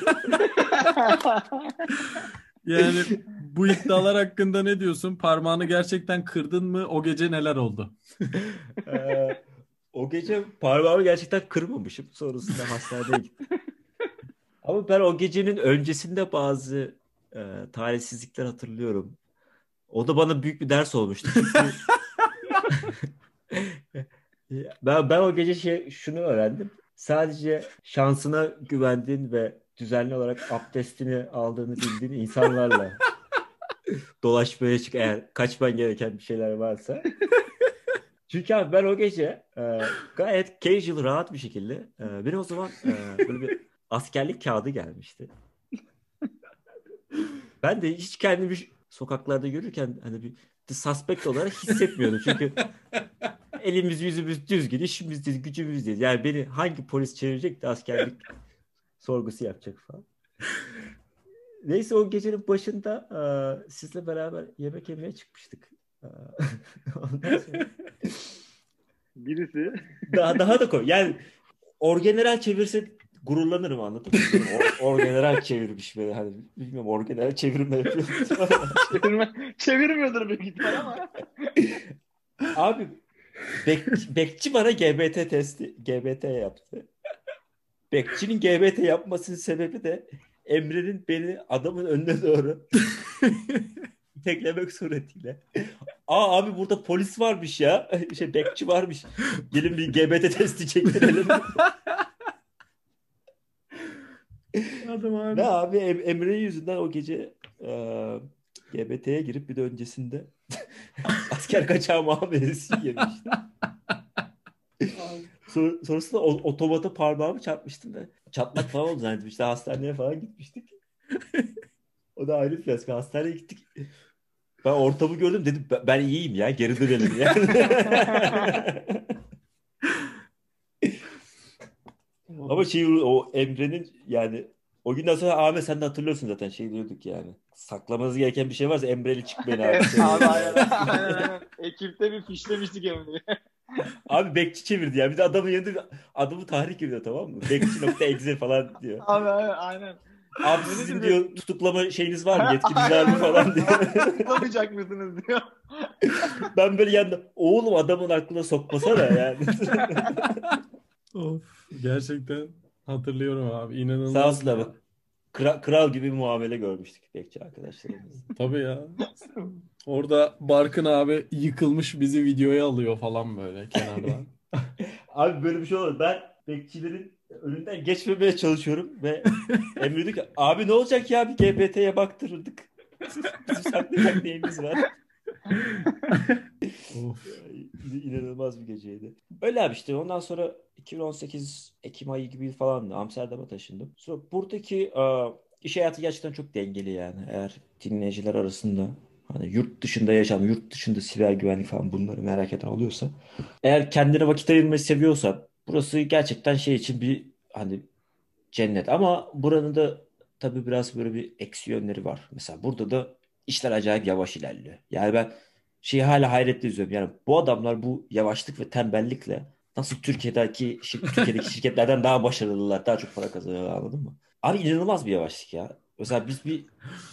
yani bu iddialar hakkında ne diyorsun? Parmağını gerçekten kırdın mı? O gece neler oldu? [LAUGHS] Ee, o gece parmağımı gerçekten kırmamışım. Sonrasında hastaneye gittim. Ama ben o gecenin öncesinde bazı e, talihsizlikler hatırlıyorum. O da bana büyük bir ders olmuştu. [LAUGHS] Ben, ben o gece şey, şunu öğrendim. Sadece şansına güvendiğin ve düzenli olarak abdestini aldığını bildiğin insanlarla [LAUGHS] dolaşmaya çık eğer kaçman gereken bir şeyler varsa. Çünkü abi ben o gece e, gayet casual, rahat bir şekilde e, benim o zaman e, böyle bir askerlik kağıdı gelmişti. Ben de hiç kendimi sokaklarda yürürken hani bir the suspect olarak hissetmiyordum. Çünkü [LAUGHS] elimiz yüzümüz düzgün, işimiz değil, gücümüz değil. Yani beni hangi polis çevirecek de askerlik [LAUGHS] sorgusu yapacak falan. Neyse o gecenin başında e, sizle beraber yemek yemeye çıkmıştık. [LAUGHS] Ondan sonra Birisi daha daha da koy. Yani orgeneral çevirse gururlanırım anladın mı? Or, orgeneral çevirmiş beni. Hani bilmiyorum orgeneral çevirme yapıyor. [LAUGHS] çevirme, çevirmiyordur büyük ihtimal ama. Abi bek, bekçi bana GBT testi GBT yaptı. Bekçinin GBT yapmasının sebebi de Emre'nin beni adamın önüne doğru [LAUGHS] teklemek suretiyle. Aa abi burada polis varmış ya. Şey bekçi varmış. Gelin bir GBT testi çektirelim. [LAUGHS] Adam abi. Ne abi Em- Emre yüzünden o gece e, GBT'ye girip bir de öncesinde [LAUGHS] asker kaçağı muamelesi yemiştim. Sonra, sonrasında o, otomata parmağımı çarpmıştım da çatlak falan oldu zannettim. İşte hastaneye falan gitmiştik. O da ayrı fiyasko. Hastaneye gittik. Ben ortamı gördüm dedim ben, ben iyiyim ya geri dönelim yani. [LAUGHS] Ama şey o Emre'nin yani o günden sonra Ahmet sen de hatırlıyorsun zaten şey diyorduk yani. Saklamanız gereken bir şey varsa Emre'li çıkmayın abi. [LAUGHS] abi aynen, aynen, [LAUGHS] aynen. Ekipte bir fişlemiştik Emre'yi. [LAUGHS] Abi bekçi çevirdi ya. Bir de adamın yanında adamı tahrik ediyor tamam mı? Bekçi.exe falan diyor. Abi aynen. aynen. Abi sizin diyor tutuklama şeyiniz var mı? Yetkiniz var mı falan diyor. Tutamayacak mısınız diyor. ben böyle yanında oğlum adamın aklına sokmasana yani. Of, gerçekten Hatırlıyorum abi. Sağ İnanılmaz. olsun abi. Kral, kral gibi muamele görmüştük bekçi arkadaşlarımız. [LAUGHS] Tabii ya. Orada Barkın abi yıkılmış bizi videoya alıyor falan böyle kenardan. [LAUGHS] Abi böyle bir şey olur. Ben bekçilerin önünden geçmemeye çalışıyorum ve [LAUGHS] Emre diyor ki abi ne olacak ya bir GBT'ye baktırırdık. Bizim saklayacak neyimiz var. Of. [LAUGHS] İn- İnanılmaz bir geceydi. Öyle abi işte ondan sonra 2018 Ekim ayı gibi falan Amsterdam'a taşındım. Sonra buradaki e, iş hayatı gerçekten çok dengeli yani. Eğer dinleyiciler arasında hani yurt dışında yaşam, yurt dışında siber güvenlik falan bunları merak eden oluyorsa eğer kendine vakit ayırmayı seviyorsan burası gerçekten şey için bir hani cennet ama buranın da tabii biraz böyle bir eksi yönleri var. Mesela burada da işler acayip yavaş ilerliyor. Yani ben şeyi hala hayretle izliyorum. Yani bu adamlar bu yavaşlık ve tembellikle nasıl Türkiye'deki şir- [LAUGHS] Türkiye'deki şirketlerden daha başarılılar, daha çok para kazanıyorlar anladın mı? Abi inanılmaz bir yavaşlık ya. Mesela biz bir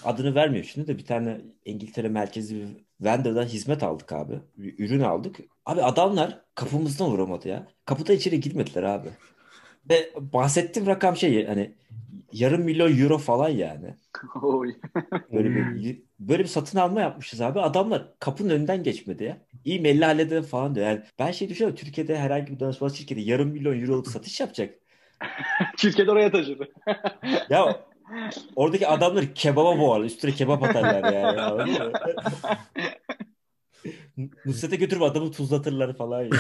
adını vermiyorum şimdi de bir tane İngiltere merkezli bir vendor'dan hizmet aldık abi. Bir ürün aldık. Abi adamlar kapımızdan uğramadı ya. Kapıda içeri girmediler abi. Ve bahsettiğim rakam şey hani yarım milyon euro falan yani. Böyle bir böyle bir satın alma yapmışız abi. Adamlar kapının önünden geçmedi ya. E-mail'le halledelim falan diyor. Yani ben şey düşünüyorum Türkiye'de herhangi bir danışmanlık şirketi yarım milyon euroluk satış yapacak. [LAUGHS] Şirket oraya taşıdı. [LAUGHS] Ya oradaki adamları kebaba boğarlar. Üstüne kebap atarlar yani. [LAUGHS] Nusret'e götürüp adamı tuzlatırlar falan ya.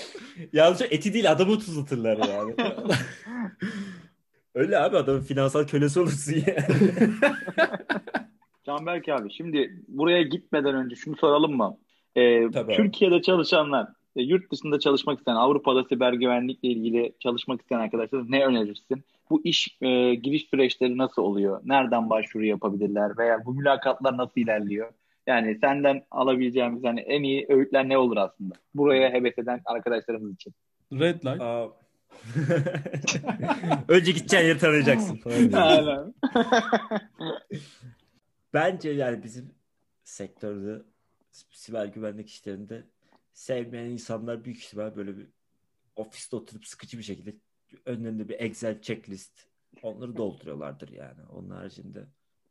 [LAUGHS] Yalnızca eti değil adamı tuzlatırlar yani. [LAUGHS] Öyle abi adamın finansal kölesi olursun yani. [LAUGHS] Canberk abi şimdi buraya gitmeden önce şunu soralım mı? Ee, Tabii. Türkiye'de çalışanlar, e, yurt dışında çalışmak isteyen, Avrupa'da siber güvenlikle ilgili çalışmak isteyen arkadaşlar ne önerirsin? Bu iş e, giriş süreçleri nasıl oluyor? Nereden başvuru yapabilirler? Veya bu mülakatlar nasıl ilerliyor? Yani senden alabileceğimiz yani en iyi öğütler ne olur aslında? Buraya heves eden arkadaşlarımız için. Red light. Aa. [LAUGHS] Önce gideceğin yeri tanıyacaksın. [LAUGHS] Aynen. [LAUGHS] Bence yani bizim sektörde siber güvenlik işlerinde sevmeyen insanlar büyük ihtimal böyle bir ofiste oturup sıkıcı bir şekilde önlerinde bir Excel checklist onları dolduruyorlardır yani. Onun haricinde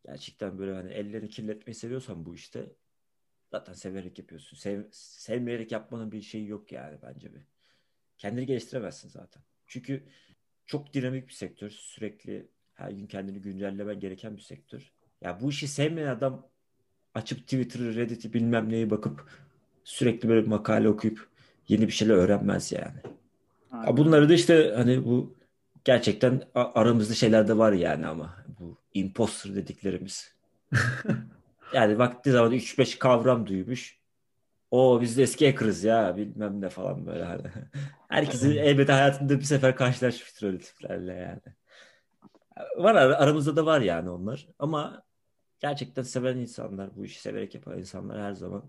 gerçekten böyle hani ellerini kirletmeyi seviyorsan bu işte zaten severek yapıyorsun. Sev, sevmeyerek yapmanın bir şeyi yok yani bence bir. Kendini geliştiremezsin zaten. Çünkü çok dinamik bir sektör. Sürekli her gün kendini güncellemen gereken bir sektör. Ya bu işi sevmeyen adam açıp Twitter'ı, Reddit'i bilmem neye bakıp sürekli böyle makale okuyup yeni bir şeyler öğrenmez yani. Ya bunları da işte hani bu gerçekten aramızda şeyler de var yani ama imposter dediklerimiz. [LAUGHS] Yani vakti zaman 3-5 kavram duymuş. O biz de eski hacker'ız ya bilmem ne falan böyle hani. [LAUGHS] Herkesin elbette hayatında bir sefer karşılaşmıştır öyle tiplerle yani. Var ar- aramızda da var yani onlar ama gerçekten seven insanlar bu işi severek yapan insanlar her zaman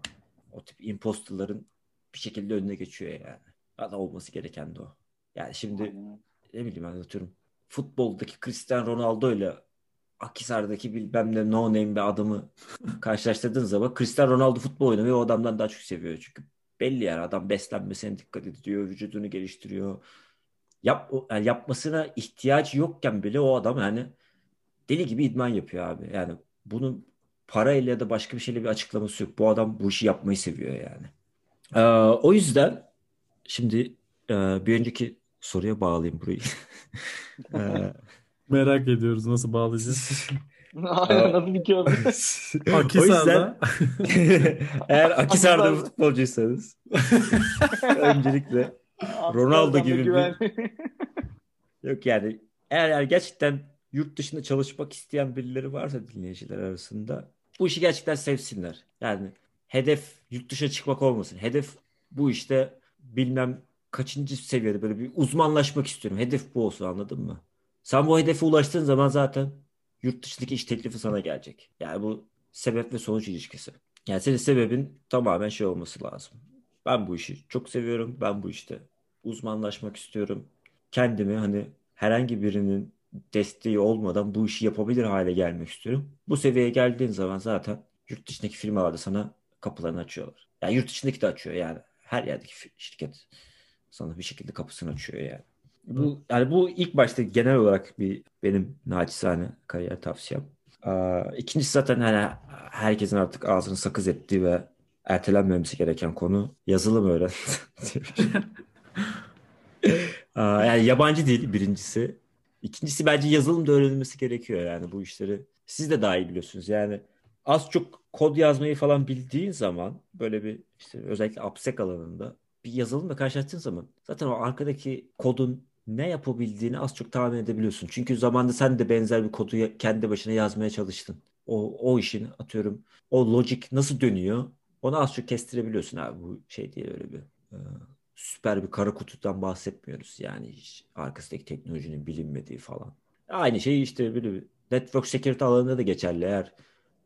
o tip imposterların bir şekilde önüne geçiyor yani. Hatta olması gereken de o. Yani şimdi ne bileyim anlatıyorum. Futboldaki Cristiano Ronaldo ile Akhisar'daki bilmem ne no name bir adamı karşılaştırdığın zaman Cristiano Ronaldo futbol oynamayı o adamdan daha çok seviyor. Çünkü belli yani adam beslenmesine dikkat ediyor, vücudunu geliştiriyor. Yap, yani yapmasına ihtiyaç yokken bile o adam yani deli gibi idman yapıyor abi. Yani bunun parayla ya da başka bir şeyle bir açıklaması yok. Bu adam bu işi yapmayı seviyor yani. Ee, o yüzden şimdi e, bir önceki soruya bağlayayım burayı. [LAUGHS] Merak ediyoruz nasıl bağlayacağız. [LAUGHS] Aynen nasıl bir [LAUGHS] köprü? o yüzden Akhisar'da [LAUGHS] eğer Akhisar'da Akhisar'da. futbolcuysanız öncelikle Ronaldo gibi bir- yok yani eğer, eğer gerçekten yurt dışında çalışmak isteyen birileri varsa dinleyiciler arasında bu işi gerçekten sevsinler. Yani hedef yurt dışına çıkmak olmasın. Hedef bu işte bilmem kaçıncı seviyede böyle bir uzmanlaşmak istiyorum. Hedef bu olsun anladın mı? Sen bu hedefe ulaştığın zaman zaten yurt dışındaki iş teklifi sana gelecek. Yani bu sebep ve sonuç ilişkisi. Yani senin sebebin tamamen şey olması lazım. Ben bu işi çok seviyorum. Ben bu işte uzmanlaşmak istiyorum. Kendimi hani herhangi birinin desteği olmadan bu işi yapabilir hale gelmek istiyorum. Bu seviyeye geldiğin zaman zaten yurt dışındaki firmalar da sana kapılarını açıyorlar. Yani yurt dışındaki de açıyor yani. Her yerdeki şirket sana bir şekilde kapısını açıyor yani. Bu yani bu ilk başta genel olarak bir benim naçizane kariyer tavsiyem. Aa, İkincisi zaten hani herkesin artık ağzını sakız ettiği ve ertelenmemesi gereken konu yazılım öğren. [LAUGHS] Yani yabancı dil birincisi. İkincisi bence yazılım da öğrenilmesi gerekiyor yani bu işleri. Siz de daha iyi biliyorsunuz yani az çok kod yazmayı falan bildiğin zaman böyle bir işte özellikle AppSec alanında bir yazılımla karşılaştığın zaman zaten o arkadaki kodun ne yapabildiğini az çok tahmin edebiliyorsun. Çünkü zamanda sen de benzer bir kodu kendi başına yazmaya çalıştın. O, o işin atıyorum o logic nasıl dönüyor onu az çok kestirebiliyorsun abi bu şey diye öyle bir e, süper bir kara kutudan bahsetmiyoruz. Yani hiç arkasındaki teknolojinin bilinmediği falan. Aynı şey işte böyle network security alanında da geçerli. Eğer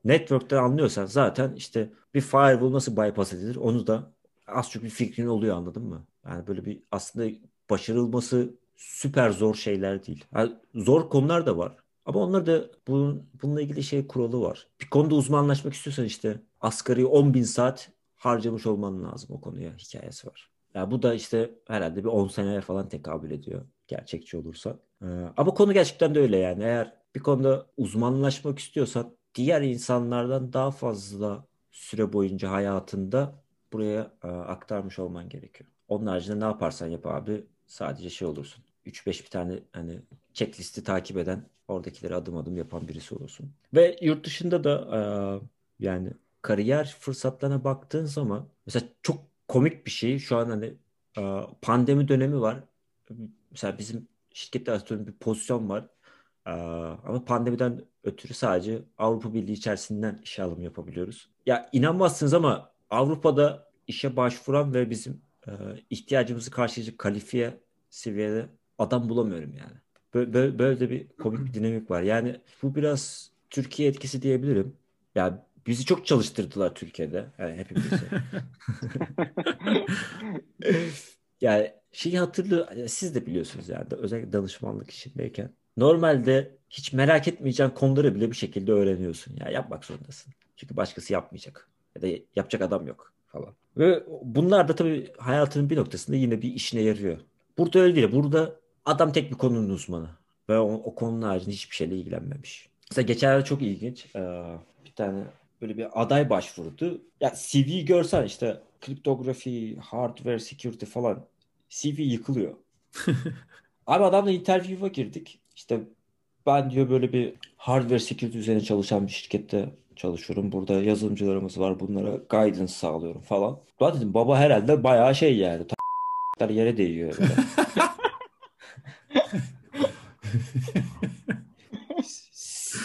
network'ten anlıyorsan zaten işte bir firewall nasıl bypass edilir onu da az çok bir fikrin oluyor anladın mı? Yani böyle bir aslında başarılması süper zor şeyler değil. Yani zor konular da var. Ama onlar da bunun, bununla ilgili şey kuralı var. Bir konuda uzmanlaşmak istiyorsan işte asgari 10 bin saat harcamış olman lazım o konuya hikayesi var. Yani bu da işte herhalde bir 10 seneye falan tekabül ediyor gerçekçi olursa. Ee, ama konu gerçekten de öyle yani. Eğer bir konuda uzmanlaşmak istiyorsan diğer insanlardan daha fazla süre boyunca hayatında buraya e, aktarmış olman gerekiyor. Onun haricinde ne yaparsan yap abi sadece şey olursun. 3-5 bir tane hani checklisti takip eden oradakileri adım adım yapan birisi olursun. Ve yurt dışında da yani kariyer fırsatlarına baktığın zaman mesela çok komik bir şey şu an hani pandemi dönemi var. Mesela bizim şirkette atıyorum bir pozisyon var. Ama pandemiden ötürü sadece Avrupa Birliği içerisinden işe alım yapabiliyoruz. Ya inanmazsınız ama Avrupa'da işe başvuran ve bizim e, ihtiyacımızı karşılayacak kalifiye seviyede adam bulamıyorum yani. Böyle, böyle, de bir komik bir dinamik var. Yani bu biraz Türkiye etkisi diyebilirim. Yani bizi çok çalıştırdılar Türkiye'de. Yani hepimizi. [LAUGHS] yani şeyi hatırlı siz de biliyorsunuz yani özellikle danışmanlık işindeyken. Normalde hiç merak etmeyeceğin konuları bile bir şekilde öğreniyorsun. Ya yapmak zorundasın. Çünkü başkası yapmayacak. Ya da yapacak adam yok falan. Ve bunlar da tabii hayatının bir noktasında yine bir işine yarıyor. Burada öyle değil. Burada adam tek bir konunun uzmanı. Ve o, o konunun haricinde hiçbir şeyle ilgilenmemiş. Mesela geçenlerde çok ilginç. bir tane böyle bir aday başvurdu. Ya CV görsen işte kriptografi, hardware security falan CV yıkılıyor. [LAUGHS] Abi adamla interview'a girdik. İşte ben diyor böyle bir hardware security üzerine çalışan bir şirkette çalışıyorum. Burada yazılımcılarımız var. Bunlara guidance sağlıyorum falan. Ben dedim baba herhalde bayağı şey yani. Ta [LAUGHS] yere değiyor. [LAUGHS]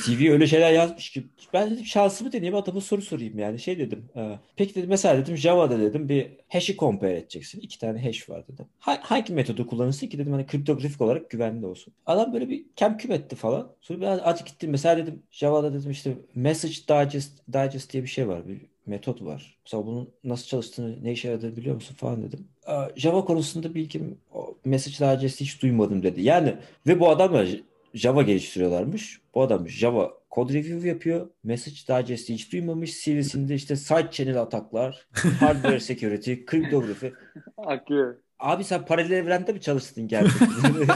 CV öyle şeyler yazmış ki ben dedim şansımı deneyeyim adama soru sorayım yani şey dedim. E, peki dedim mesela dedim Java'da dedim bir hash'i compare edeceksin. İki tane hash var dedim. Ha, hangi metodu kullanırsın ki dedim hani kriptografik olarak güvenli olsun. Adam böyle bir kemküm etti falan. Sonra biraz acı gittim mesela dedim Java'da dedim işte message digest, digest diye bir şey var. Bir metot var. Mesela bunun nasıl çalıştığını, ne işe yaradığını biliyor musun falan dedim. Java konusunda bilgim message digest'i hiç duymadım dedi. Yani ve bu adam da Java geliştiriyorlarmış. Bu adam Java kod review yapıyor. Message Digest'i hiç duymamış. CV'sinde işte side channel ataklar, hardware [LAUGHS] security, kriptografi. Akıyor. Abi sen paralel evrende mi çalıştın gerçekten? [LAUGHS]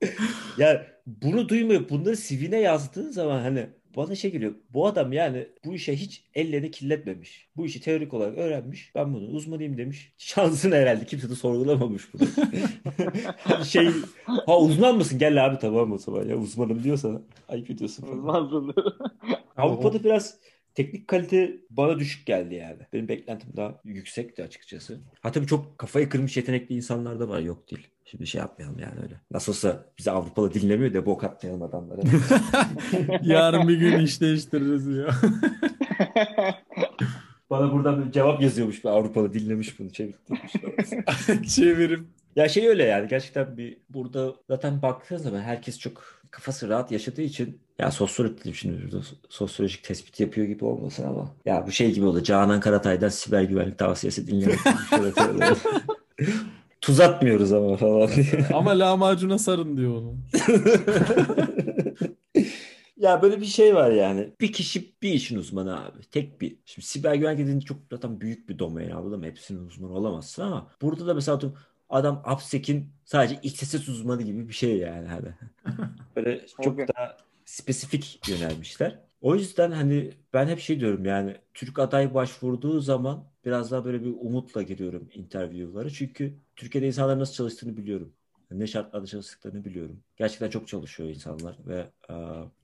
[LAUGHS] ya bunu duymayıp bunları CV'ne yazdığın zaman hani bana şey geliyor. Bu adam yani bu işe hiç ellerini kirletmemiş. Bu işi teorik olarak öğrenmiş. Ben bunu uzmanıyım demiş. Şansın herhalde. Kimse de sorgulamamış bunu. [LAUGHS] şey ha uzman mısın? Gel abi tamam o zaman ya uzmanım diyorsa ayıp ediyorsun falan. Uzmansın. [LAUGHS] Avrupa'da biraz teknik kalite bana düşük geldi yani. Benim beklentim daha yüksekti açıkçası. Ha tabii çok kafayı kırmış yetenekli insanlar da var yok değil. Şimdi şey yapmayalım yani öyle. Nasıl olsa bizi Avrupalı dinlemiyor da bok atmayalım adamlara. [LAUGHS] Yarın bir gün iş değiştiririz ya. [LAUGHS] Bana buradan bir cevap yazıyormuş bir Avrupalı dinlemiş bunu çevirmiş. [LAUGHS] Çevirim. Ya şey öyle yani gerçekten bir burada zaten baktığınız zaman herkes çok kafası rahat yaşadığı için ya sosyolojik dedim şimdi burada sosyolojik tespit yapıyor gibi olmasın ama ya bu şey gibi oldu Canan Karatay'dan siber güvenlik tavsiyesi dinlemek Tuz atmıyoruz ama falan. [LAUGHS] ama lahmacuna sarın diyor onu. [LAUGHS] Ya böyle bir şey var yani. Bir kişi bir işin uzmanı abi. Tek bir. Şimdi siber güvenlik dediğin çok zaten büyük bir domain anladın mı? Hepsinin uzmanı olamazsın ama burada da mesela adam AppSec'in sadece XSS uzmanı gibi bir şey yani hani. [LAUGHS] Böyle çok daha spesifik yönelmişler. O yüzden hani ben hep şey diyorum yani Türk aday başvurduğu zaman biraz daha böyle bir umutla giriyorum interview'lara. Çünkü Türkiye'de insanlar nasıl çalıştığını biliyorum ne şartlarda çalıştıklarını biliyorum. Gerçekten çok çalışıyor insanlar ve e,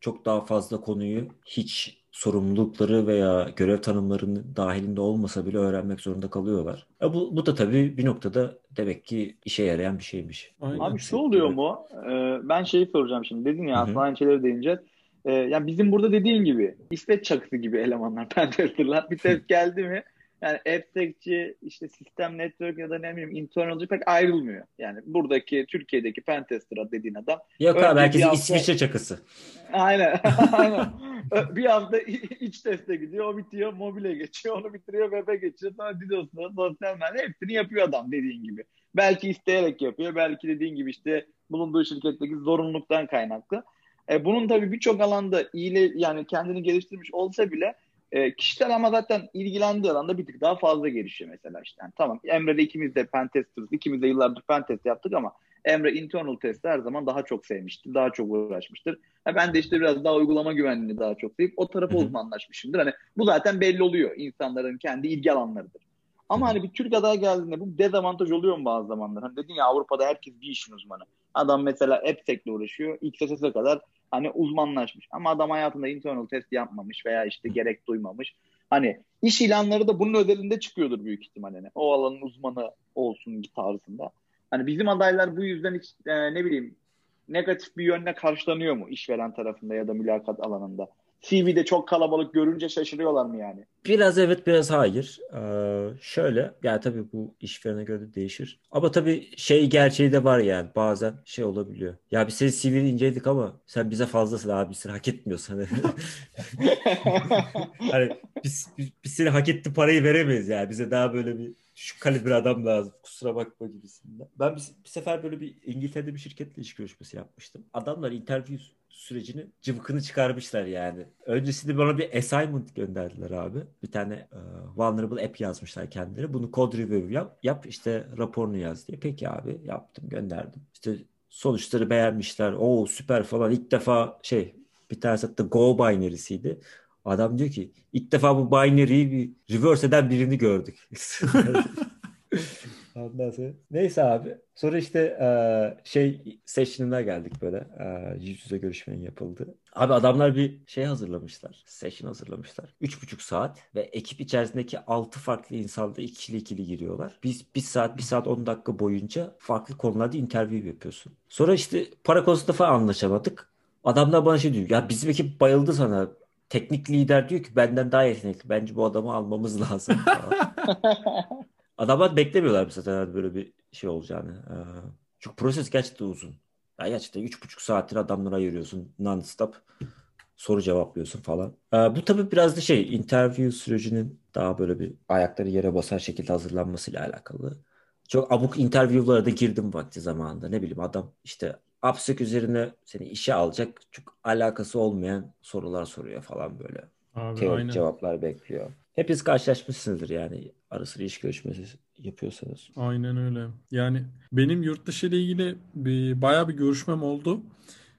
çok daha fazla konuyu hiç sorumlulukları veya görev tanımlarının dahilinde olmasa bile öğrenmek zorunda kalıyorlar. E bu, bu da tabii bir noktada demek ki işe yarayan bir şeymiş. Aynen. Abi şu oluyor mu? Ee, ben şeyi soracağım şimdi. Dedin ya aslında aynı şeyleri deyince. Ee, yani bizim burada dediğin gibi İsveç çakısı gibi elemanlar, [LAUGHS] pentesterlar. Bir test geldi mi yani AppSec'ci, işte sistem network ya da ne bileyim internal'cı pek ayrılmıyor. Yani buradaki Türkiye'deki pentester dediğin adam. Yok abi herkesin hafta... İsviçre çakısı. Aynen. [LAUGHS] aynen. bir hafta iç teste gidiyor, o bitiyor, mobile geçiyor, onu bitiriyor, web'e geçiyor, sonra DDoS'la, sosyal medya hepsini yapıyor adam dediğin gibi. Belki isteyerek yapıyor, belki dediğin gibi işte bulunduğu şirketteki zorunluluktan kaynaklı. E, bunun tabii birçok alanda iyile yani kendini geliştirmiş olsa bile e, kişiler ama zaten ilgilendiği alanda bir tık daha fazla gelişiyor mesela işte. Yani tamam Emre'de ikimiz de pentesters, ikimiz de yıllardır pentest yaptık ama Emre internal testi her zaman daha çok sevmiştir, daha çok uğraşmıştır. Ha, ben de işte biraz daha uygulama güvenliğini daha çok sevip o tarafa uzmanlaşmışımdır. Hani bu zaten belli oluyor insanların kendi ilgi alanlarıdır. Ama hani bir Türk aday geldiğinde bu dezavantaj oluyor mu bazı zamanlar? Hani dedin ya Avrupa'da herkes bir işin uzmanı. Adam mesela AppSec'le uğraşıyor. XSS'e kadar hani uzmanlaşmış. Ama adam hayatında internal test yapmamış veya işte gerek duymamış. Hani iş ilanları da bunun özelinde çıkıyordur büyük ihtimalle. Hani o alanın uzmanı olsun tarzında. Hani bizim adaylar bu yüzden hiç e, ne bileyim negatif bir yönle karşılanıyor mu işveren tarafında ya da mülakat alanında? CV'de çok kalabalık görünce şaşırıyorlar mı yani? Biraz evet biraz hayır. Ee, şöyle yani tabii bu işverene göre de değişir. Ama tabii şey gerçeği de var yani bazen şey olabiliyor. Ya biz senin CV'ni inceledik ama sen bize fazlasın abi sen hak etmiyorsun. [LAUGHS] Hani biz, biz, biz seni hak etti parayı veremeyiz yani bize daha böyle bir şu kalibre adam lazım kusura bakma gibisinden. Ben bir, bir sefer böyle bir İngiltere'de bir şirketle iş görüşmesi yapmıştım. Adamlar interview sürecini cıvkını çıkarmışlar yani. Öncesinde bana bir assignment gönderdiler abi. Bir tane uh, vulnerable app yazmışlar kendileri. Bunu code review yap, yap işte raporunu yaz diye. Peki abi yaptım gönderdim. İşte sonuçları beğenmişler. Oo süper falan. İlk defa şey bir tanesi hatta Go binary'siydi. Adam diyor ki ilk defa bu binary'yi bir reverse eden birini gördük. [LAUGHS] Ondan sonra. Neyse abi. Sonra işte e, şey session'ına geldik böyle. E, yüz yüze görüşmenin yapıldı. Abi adamlar bir şey hazırlamışlar. Session hazırlamışlar. Üç buçuk saat ve ekip içerisindeki altı farklı insanda ikili ikili giriyorlar. Biz bir saat, bir saat on dakika boyunca farklı konularda interview yapıyorsun. Sonra işte para konusunda falan anlaşamadık. Adamlar bana şey diyor. Ya bizim ekip bayıldı sana teknik lider diyor ki benden daha yetenekli. Bence bu adamı almamız lazım. [LAUGHS] Adamlar beklemiyorlar zaten böyle bir şey olacağını. Ee, çünkü proses gerçekten uzun. Ya gerçekten üç buçuk saattir adamlara ayırıyorsun non-stop. Soru cevaplıyorsun falan. Ee, bu tabii biraz da şey interview sürecinin daha böyle bir ayakları yere basar şekilde hazırlanmasıyla alakalı. Çok abuk interview'lara da girdim vakti zamanında. Ne bileyim adam işte AppSec üzerine seni işe alacak çok alakası olmayan sorular soruyor falan böyle. Abi, Teorik aynen. cevaplar bekliyor. Hepiniz karşılaşmışsınızdır yani ara sıra iş görüşmesi yapıyorsanız. Aynen öyle. Yani benim yurt dışı ile ilgili bir, bayağı bir görüşmem oldu.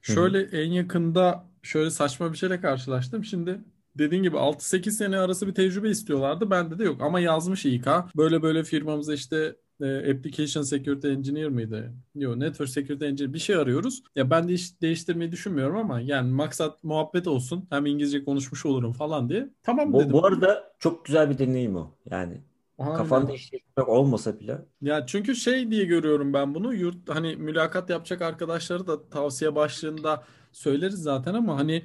Şöyle Hı-hı. en yakında şöyle saçma bir şeyle karşılaştım. Şimdi dediğin gibi 6-8 sene arası bir tecrübe istiyorlardı. Bende de yok ama yazmış İK. Böyle böyle firmamıza işte e, Application Security Engineer miydi? Yok Network Security Engineer bir şey arıyoruz. Ya ben de iş değiştirmeyi düşünmüyorum ama yani maksat muhabbet olsun. Hem İngilizce konuşmuş olurum falan diye. Tamam bu, dedim. Bu arada çok güzel bir deneyim o. Yani Aynen. Kafanda işte olmasa bile. Ya çünkü şey diye görüyorum ben bunu. Yurt hani mülakat yapacak arkadaşları da tavsiye başlığında söyleriz zaten ama hani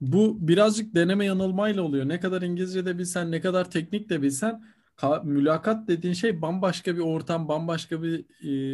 bu birazcık deneme yanılmayla oluyor. Ne kadar İngilizce de bilsen, ne kadar teknik de bilsen mülakat dediğin şey bambaşka bir ortam, bambaşka bir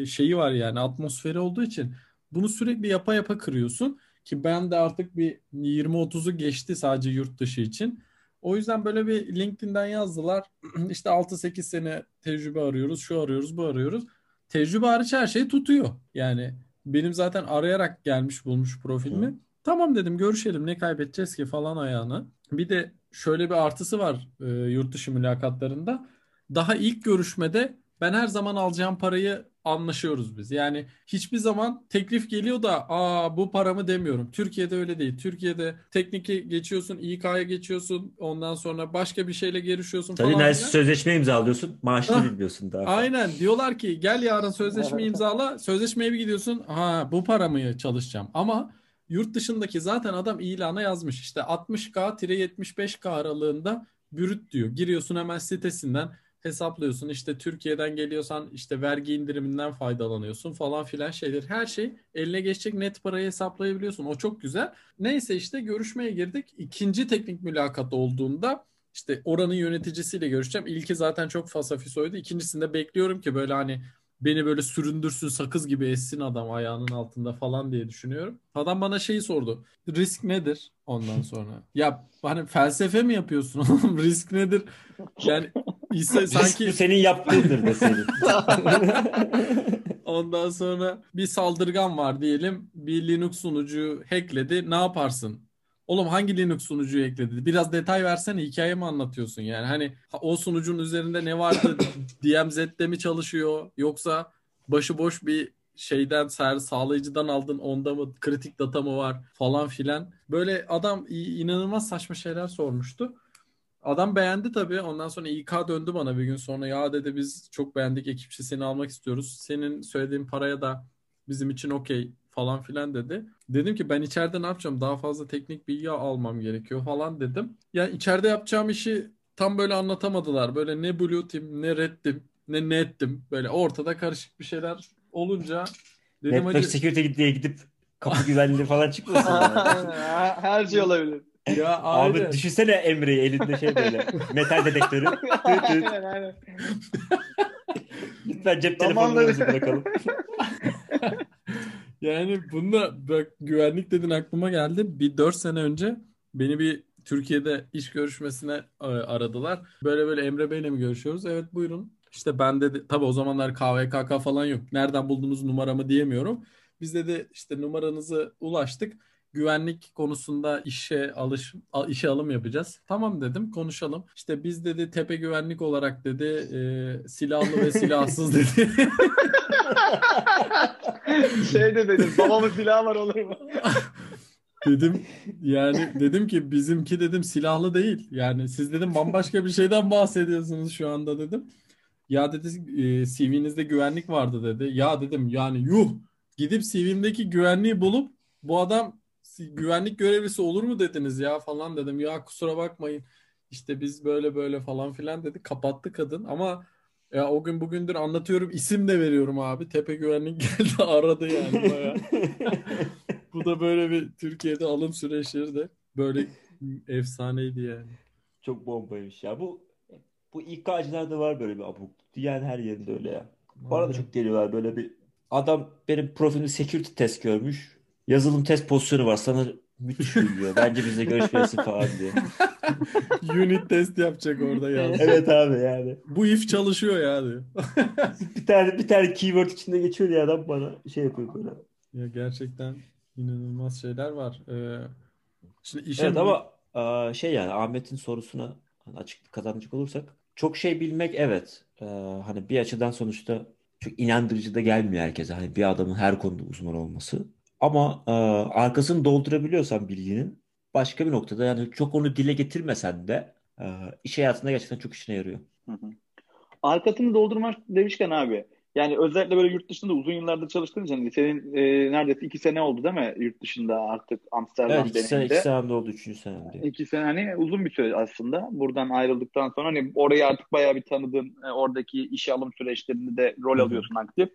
e, şeyi var yani atmosferi olduğu için bunu sürekli yapa yapa kırıyorsun ki ben de artık bir 20-30'u geçti sadece yurt dışı için. O yüzden böyle bir LinkedIn'den yazdılar. [CLEARS THROAT] işte 6-8 sene tecrübe arıyoruz, şu arıyoruz, bu arıyoruz. Tecrübe hariç her şey tutuyor. Yani benim zaten arayarak gelmiş bulmuş profilimi. Tamam dedim görüşelim ne kaybedeceğiz ki falan ayağını. Bir de şöyle bir artısı var e, yurt dışı mülakatlarında. Daha ilk görüşmede ben her zaman alacağım parayı anlaşıyoruz biz. Yani hiçbir zaman teklif geliyor da aa bu paramı demiyorum. Türkiye'de öyle değil. Türkiye'de tekniki geçiyorsun, İK'ya geçiyorsun. Ondan sonra başka bir şeyle görüşüyorsun Tabii falan. filan. sözleşme imzalıyorsun. Maaşını bilmiyorsun daha. Aynen diyorlar ki gel yarın sözleşme imzala. Sözleşmeye bir gidiyorsun. Ha bu para mı çalışacağım? Ama yurt dışındaki zaten adam ilana yazmış. İşte 60K-75K aralığında bürüt diyor. Giriyorsun hemen sitesinden hesaplıyorsun. İşte Türkiye'den geliyorsan işte vergi indiriminden faydalanıyorsun falan filan şeyler. Her şey eline geçecek net parayı hesaplayabiliyorsun. O çok güzel. Neyse işte görüşmeye girdik. İkinci teknik mülakat olduğunda işte oranın yöneticisiyle görüşeceğim. İlki zaten çok fasafisoydu. İkincisinde bekliyorum ki böyle hani beni böyle süründürsün sakız gibi essin adam ayağının altında falan diye düşünüyorum. Adam bana şeyi sordu. Risk nedir ondan sonra? [LAUGHS] Ya hani felsefe mi yapıyorsun oğlum? [LAUGHS] Risk nedir? Yani ise sanki senin yaptığındır deseydin. [LAUGHS] ondan sonra bir saldırgan var diyelim. Bir Linux sunucu hackledi. Ne yaparsın? Oğlum hangi Linux sunucuyu ekledi? Biraz detay versene hikaye mi anlatıyorsun yani? Hani ha- o sunucunun üzerinde ne vardı? [LAUGHS] DMZ'de mi çalışıyor? Yoksa başıboş bir şeyden ser sağlayıcıdan aldın onda mı kritik data mı var falan filan. Böyle adam inanılmaz saçma şeyler sormuştu. Adam beğendi tabii. Ondan sonra İK döndü bana bir gün sonra. Ya dedi biz çok beğendik ekipçi seni almak istiyoruz. Senin söylediğin paraya da bizim için okey falan filan dedi. Dedim ki ben içeride ne yapacağım? Daha fazla teknik bilgi almam gerekiyor falan dedim. Yani içeride yapacağım işi tam böyle anlatamadılar. Böyle ne Blue Team, ne Red Team, ne Net'tim. Böyle ortada karışık bir şeyler olunca dedim Network hacı security diye gidip kapı güvenliği falan çıkmasın. [LAUGHS] Her şey olabilir. ya Abi aynen. düşünsene Emre'yi elinde şey böyle metal dedektörü. [LAUGHS] Tüt tüt. Aynen, aynen. Lütfen cep telefonlarınızı bırakalım. [LAUGHS] Yani bunda bak güvenlik dedin aklıma geldi. Bir 4 sene önce beni bir Türkiye'de iş görüşmesine e, aradılar. Böyle böyle Emre Bey'le mi görüşüyoruz? Evet buyurun. İşte ben dedi tabii o zamanlar KVKK falan yok. Nereden buldunuz numaramı diyemiyorum. Biz dedi işte numaranızı ulaştık. Güvenlik konusunda işe alış işe alım yapacağız. Tamam dedim konuşalım. İşte biz dedi tepe güvenlik olarak dedi e, silahlı ve silahsız [LAUGHS] dedi. Şey de dedim babamın silahı var olur mu? [LAUGHS] Dedim yani dedim ki bizimki dedim silahlı değil. Yani siz dedim bambaşka bir şeyden bahsediyorsunuz şu anda dedim. Ya dedi e, CV'nizde güvenlik vardı dedi. Ya dedim yani yuh gidip CV'mdeki güvenliği bulup bu adam güvenlik görevlisi olur mu dediniz ya falan dedim. Ya kusura bakmayın işte biz böyle böyle falan filan dedi. Kapattı kadın ama ya o gün bugündür anlatıyorum isim de veriyorum abi. Tepe güvenlik [LAUGHS] geldi aradı yani bayağı. [LAUGHS] Bu da böyle bir Türkiye'de alım süreçleri de böyle efsaneydi yani. Çok bombaymış ya. Bu bu İK'cılarda var böyle bir abuk. Dünyanın her yerinde öyle ya. Bana da çok geliyorlar böyle bir adam benim profilimde security test görmüş. Yazılım test pozisyonu var. Sana müthiş uyuyor. Bence bizle görüşmelisin falan diye. [LAUGHS] Unit test yapacak orada yaz. Evet abi yani. Bu if çalışıyor ya diyor. [LAUGHS] Bir tane bir tane keyword içinde geçiyor diye adam bana şey yapıyor böyle. Ya gerçekten inanılmaz şeyler var. Ee, şimdi işin Evet ama aa, şey yani Ahmet'in sorusuna hani açıklık kazanacak olursak çok şey bilmek evet. Ee, hani bir açıdan sonuçta çok inandırıcı da gelmiyor herkese. Hani bir adamın her konuda uzman olması. Ama e, arkasını doldurabiliyorsan bilginin başka bir noktada yani çok onu dile getirmesen de e, iş hayatında gerçekten çok işine yarıyor. Hı hı. Arkasını doldurmak demişken abi. Yani özellikle böyle yurt dışında uzun yıllardır çalıştığın için senin e, neredeyse iki sene oldu değil mi yurt dışında artık Amsterdam Evet iki sene, deneyiminde. iki senemde oldu. Üçüncü senemde. İki sene hani uzun bir süre aslında. Buradan ayrıldıktan sonra hani orayı artık bayağı bir tanıdın. E, oradaki işe alım süreçlerinde de rol Hı hı. alıyorsun aktif.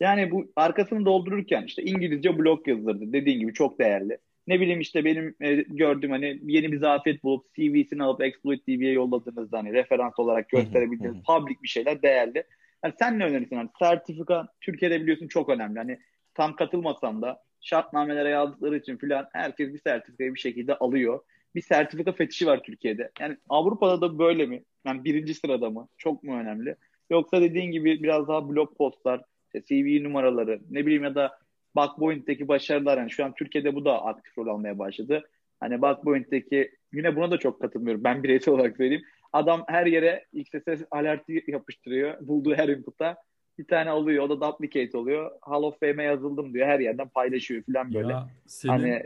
Yani bu arkasını doldururken işte İngilizce blog yazılırdı. Dediğin gibi çok değerli. Ne bileyim işte benim e, gördüğüm hani yeni bir zafiyet bulup CV'sini alıp Exploit TV'ye yolladığınızda hani referans olarak gösterebildiğiniz public bir şeyler değerli. Yani sen ne önerirsin? Hani sertifika Türkiye'de biliyorsun çok önemli. Hani tam katılmasam da şartnamelere yazdıkları için filan herkes bir sertifikayı bir şekilde alıyor. Bir sertifika fetişi var Türkiye'de. Yani Avrupa'da da böyle mi? Yani birinci sırada mı? Çok mu önemli? Yoksa dediğin gibi biraz daha blog postlar, CV numaraları, ne bileyim ya da Backpoint'teki başarılar yani şu an Türkiye'de bu da aktif rol almaya başladı. Hani Backpoint'teki yine buna da çok katılmıyorum. Ben bireysel olarak söyleyeyim. Adam her yere XSS alerti yapıştırıyor. Bulduğu her input'a bir tane oluyor. O da duplicate oluyor. Hall of Fame'e yazıldım diyor. Her yerden paylaşıyor falan böyle. Ya senin Hani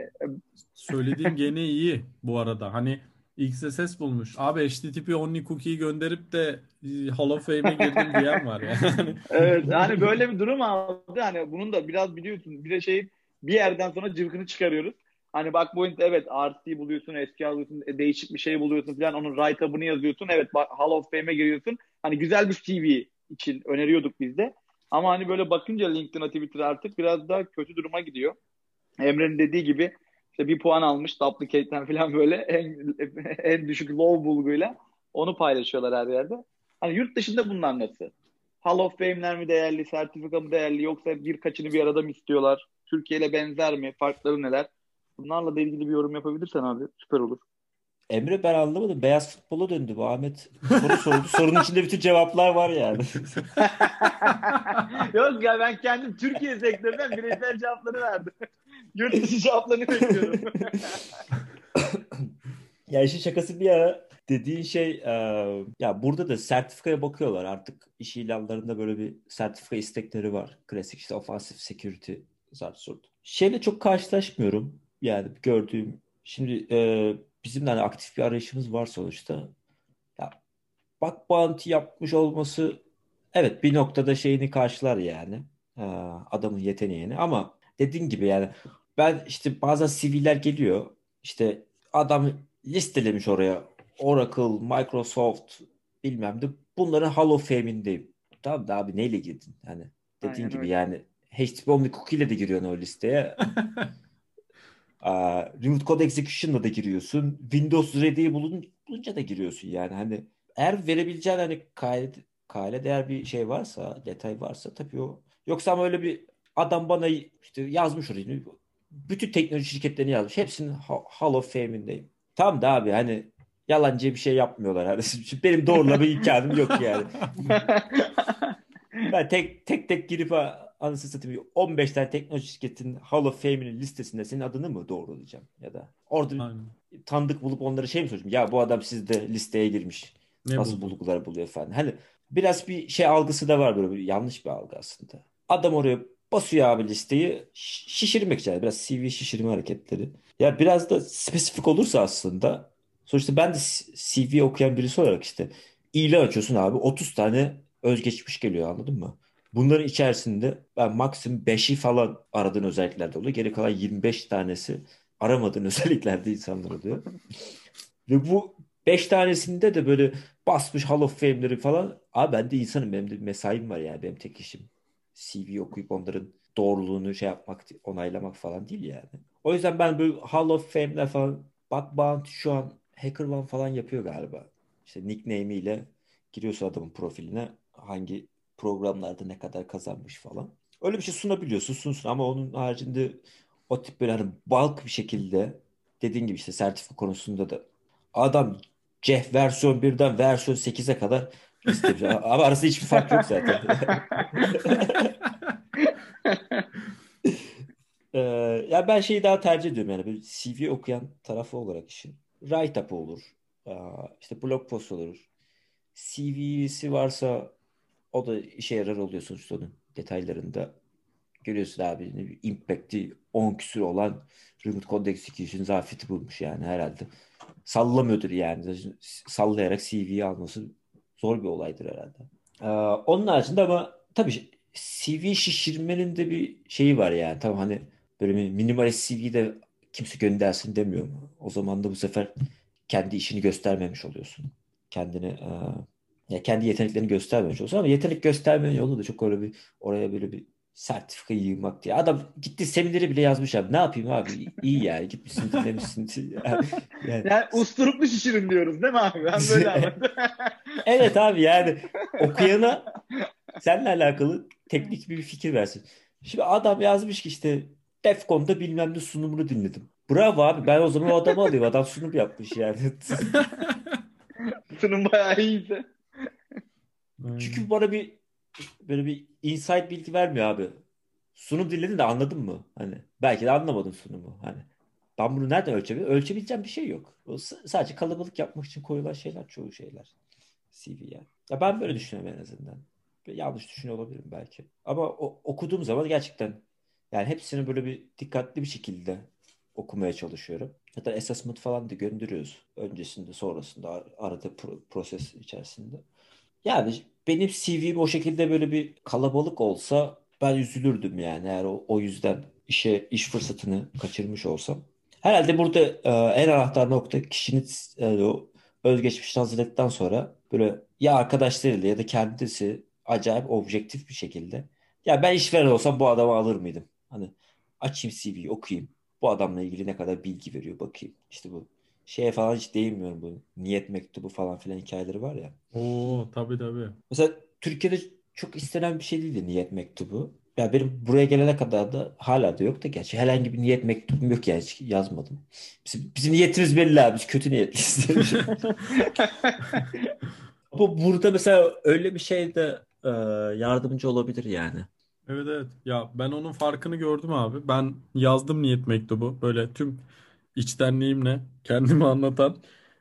söylediğin gene iyi bu arada. Hani XSS bulmuş. Abi HTTP only cookie'yi gönderip de e, Hall of Fame'e girdim diyen var [LAUGHS] yani. evet hani böyle bir durum aldı. Hani bunun da biraz biliyorsun bir de şey bir yerden sonra cıvkını çıkarıyoruz. Hani bak point evet RC buluyorsun, SQL buluyorsun, e, değişik bir şey buluyorsun falan onun write-up'ını yazıyorsun. Evet Hall of Fame'e giriyorsun. Hani güzel bir CV için öneriyorduk biz de. Ama hani böyle bakınca LinkedIn'a Twitter artık biraz daha kötü duruma gidiyor. Emre'nin dediği gibi işte bir puan almış duplicate'den falan böyle [LAUGHS] en, en düşük low bulguyla onu paylaşıyorlar her yerde. Hani yurt dışında bunlar nasıl? Hall of Fame'ler mi değerli, sertifika mı değerli yoksa birkaçını bir arada mı istiyorlar? Türkiye ile benzer mi? Farkları neler? Bunlarla da ilgili bir yorum yapabilirsen abi süper olur. Emre ben anlamadım. Beyaz futbola döndü bu Ahmet. Soru sordu. [LAUGHS] Sorunun içinde bütün cevaplar var yani. [LAUGHS] Yok ya ben kendim Türkiye sektöründen bireysel cevapları verdim. [LAUGHS] Yurt dışı cevaplarını bekliyorum. ya işin şakası bir ara dediğin şey e, ya burada da sertifikaya bakıyorlar artık iş ilanlarında böyle bir sertifika istekleri var. Klasik işte offensive security zart sort. Şeyle çok karşılaşmıyorum. Yani gördüğüm şimdi e, bizim de hani aktif bir arayışımız var sonuçta. Ya bak bounty yapmış olması evet bir noktada şeyini karşılar yani. E, adamın yeteneğini ama dediğin gibi yani ben işte bazen CV'ler geliyor. İşte adam listelemiş oraya Oracle, Microsoft bilmem de bunların Hall of Fame'indeyim. Tamam da abi neyle girdin? Hani dediğin Aynen gibi öyle. yani HTTP Omni Cookie ile de giriyorsun o listeye. [LAUGHS] Remote Code Execution'la da giriyorsun. Windows Ready'yi bulun, bulunca da giriyorsun yani. Hani eğer verebileceğin hani kayıt kale değer bir şey varsa, detay varsa tabii o. Yoksa ama öyle bir adam bana işte yazmış orayı. Bütün teknoloji şirketlerini yazmış. Hepsinin Hall of Fame'indeyim. Tam da abi hani yalancı bir şey yapmıyorlar. Hani [LAUGHS] benim doğrulama imkanım yok yani. [LAUGHS] ben tek tek tek girip anasını satayım 15 tane teknoloji şirketinin Hall of Fame'inin listesinde senin adını mı doğrulayacağım ya da orada Aynen. tanıdık bulup onlara şey mi soracağım? Ya bu adam sizde listeye girmiş. Ne Nasıl buldu? bulgular buluyor falan. Hani biraz bir şey algısı da var böyle bir yanlış bir algı aslında. Adam oraya basıyor abi listeyi şişirmek için. Biraz CV şişirme hareketleri. Ya biraz da spesifik olursa aslında sonuçta ben de CV okuyan birisi olarak işte ilan açıyorsun abi 30 tane özgeçmiş geliyor anladın mı? Bunların içerisinde ben maksimum 5'i falan aradığın özelliklerde oluyor. Geri kalan 25 tanesi aramadığın [LAUGHS] özelliklerde insanlar oluyor. Ve bu 5 tanesinde de böyle basmış Hall of Fame'leri falan. Abi ben de insanım. Benim de bir mesaim var yani. Benim tek işim. CV okuyup onların doğruluğunu şey yapmak, onaylamak falan değil yani. O yüzden ben böyle Hall of Fame'ler falan bak Bounty şu an HackerOne falan yapıyor galiba. İşte nickname'iyle giriyorsun adamın profiline hangi programlarda ne kadar kazanmış falan. Öyle bir şey sunabiliyorsun sunsun ama onun haricinde o tip böyle hani bulk bir şekilde dediğin gibi işte sertifika konusunda da adam Jeff versiyon 1'den versiyon 8'e kadar istemiş. ama arasında hiçbir fark yok zaten. [LAUGHS] ee, ya ben şeyi daha tercih ediyorum yani bir CV okuyan tarafı olarak işin. Write-up olur. işte blog post olur. CV'si varsa o da işe yarar oluyor sonuçta onun detaylarında. Görüyorsun abi impact'i 10 küsür olan Remote Code Execution zafiyeti bulmuş yani herhalde. Sallamıyordur yani. Sallayarak CV'yi alması zor bir olaydır herhalde. Ee, onun haricinde ama tabii CV şişirmenin de bir şeyi var yani. Tamam hani böyle minimalist CV de kimse göndersin demiyorum. O zaman da bu sefer kendi işini göstermemiş oluyorsun. Kendini e, ya kendi yeteneklerini göstermemiş olsun ama yetenek göstermenin yolu da çok öyle bir oraya böyle bir sertifika yığmak diye. Adam gitti semineri bile yazmış abi. Ne yapayım abi? İyi yani. Gitmişsin dinlemişsin. [LAUGHS] yani, yani usturuplu şişirin diyoruz değil mi abi? Ben [LAUGHS] böyle anladım. evet abi yani [LAUGHS] okuyana seninle alakalı teknik bir fikir versin. Şimdi adam yazmış ki işte Defcon'da bilmem ne sunumunu dinledim. Bravo abi ben o zaman o adamı alayım. Adam sunum yapmış yani. sunum bayağı iyiydi. Çünkü bana bir böyle bir insight bilgi vermiyor abi. sunum dinledin de anladın mı? Hani belki de anlamadım sunumu. Hani ben bunu nereden ölçebilirim? Ölçebileceğim bir şey yok. O sadece kalabalık yapmak için koyulan şeyler çoğu şeyler. CV'ye. Ya ben böyle düşünüyorum en azından. Yanlış düşünüyor olabilirim belki. Ama o, okuduğum zaman gerçekten yani hepsini böyle bir dikkatli bir şekilde okumaya çalışıyorum. Hatta assessment falan da gönderiyoruz. Öncesinde, sonrasında, arada pro- proses içerisinde. Yani benim CV'm o şekilde böyle bir kalabalık olsa ben üzülürdüm yani eğer o, o yüzden işe iş fırsatını kaçırmış olsam. Herhalde burada e, en anahtar nokta kişinin e, o özgeçmişini hazırladıktan sonra böyle ya arkadaşlarıyla ya da kendisi acayip objektif bir şekilde ya ben işveren olsam bu adamı alır mıydım? Hani açayım CV'yi okuyayım. Bu adamla ilgili ne kadar bilgi veriyor bakayım. İşte bu şeye falan hiç değinmiyorum bu niyet mektubu falan filan hikayeleri var ya. Oo tabii tabii. Mesela Türkiye'de çok istenen bir şey değildi niyet mektubu. Ya benim buraya gelene kadar da hala da yok da gerçi herhangi bir niyet mektubum yok yani hiç yazmadım. Bizim, bizim niyetimiz belli abi. Biz kötü niyetliyiz. [LAUGHS] Bu burada mesela öyle bir şey de e, yardımcı olabilir yani. Evet evet. Ya ben onun farkını gördüm abi. Ben yazdım niyet mektubu. Böyle tüm içtenliğimle kendimi anlatan.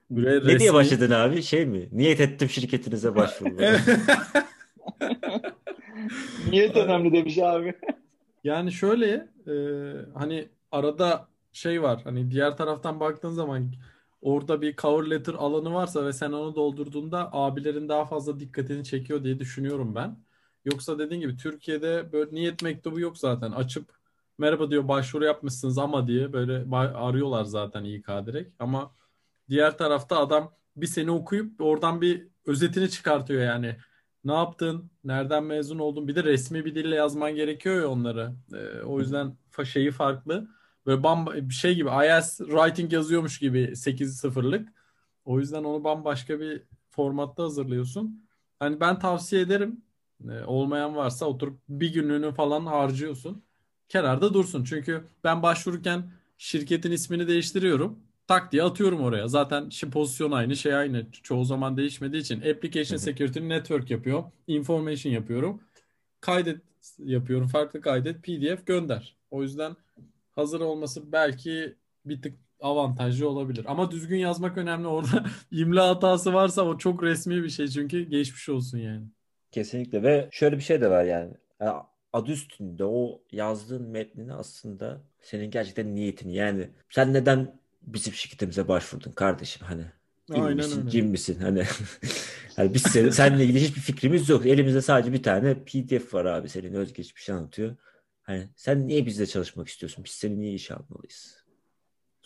Böyle Ne diye resmi. başladın abi? Şey mi? Niyet ettim şirketinize başvurmaya. [LAUGHS] Niyet önemli demiş abi. Yani şöyle e, hani arada şey var hani diğer taraftan baktığın zaman orada bir cover letter alanı varsa ve sen onu doldurduğunda abilerin daha fazla dikkatini çekiyor diye düşünüyorum ben. Yoksa dediğin gibi Türkiye'de böyle niyet mektubu yok zaten. Açıp merhaba diyor başvuru yapmışsınız ama diye böyle arıyorlar zaten İK direkt. Ama diğer tarafta adam bir seni okuyup oradan bir özetini çıkartıyor yani. Ne yaptın? Nereden mezun oldun? Bir de resmi bir dille yazman gerekiyor ya onları. Ee, o yüzden fa- şeyi farklı. Böyle bamba bir şey gibi IELTS writing yazıyormuş gibi 8 sıfırlık. O yüzden onu bambaşka bir formatta hazırlıyorsun. Hani ben tavsiye ederim. Ee, olmayan varsa oturup bir gününü falan harcıyorsun. Kenarda dursun. Çünkü ben başvururken şirketin ismini değiştiriyorum. Tak diye atıyorum oraya. Zaten şey, pozisyon aynı, şey aynı. Çoğu zaman değişmediği için. Application Security Network yapıyor. Information yapıyorum. Kaydet yapıyorum. Farklı kaydet. PDF gönder. O yüzden hazır olması belki bir tık avantajlı olabilir. Ama düzgün yazmak önemli. Orada [LAUGHS] imla hatası varsa o çok resmi bir şey çünkü geçmiş olsun yani. Kesinlikle ve şöyle bir şey de var yani. Yani adı üstünde o yazdığın metnini aslında senin gerçekten niyetini yani sen neden bizim şirketimize başvurdun kardeşim hani İl Aynen misin, öyle. cin misin hani [LAUGHS] hani biz senin, seninle ilgili hiçbir fikrimiz yok. Elimizde sadece bir tane PDF var abi senin özgeçmişini anlatıyor. Hani sen niye bizle çalışmak istiyorsun? Biz seni niye işe almalıyız?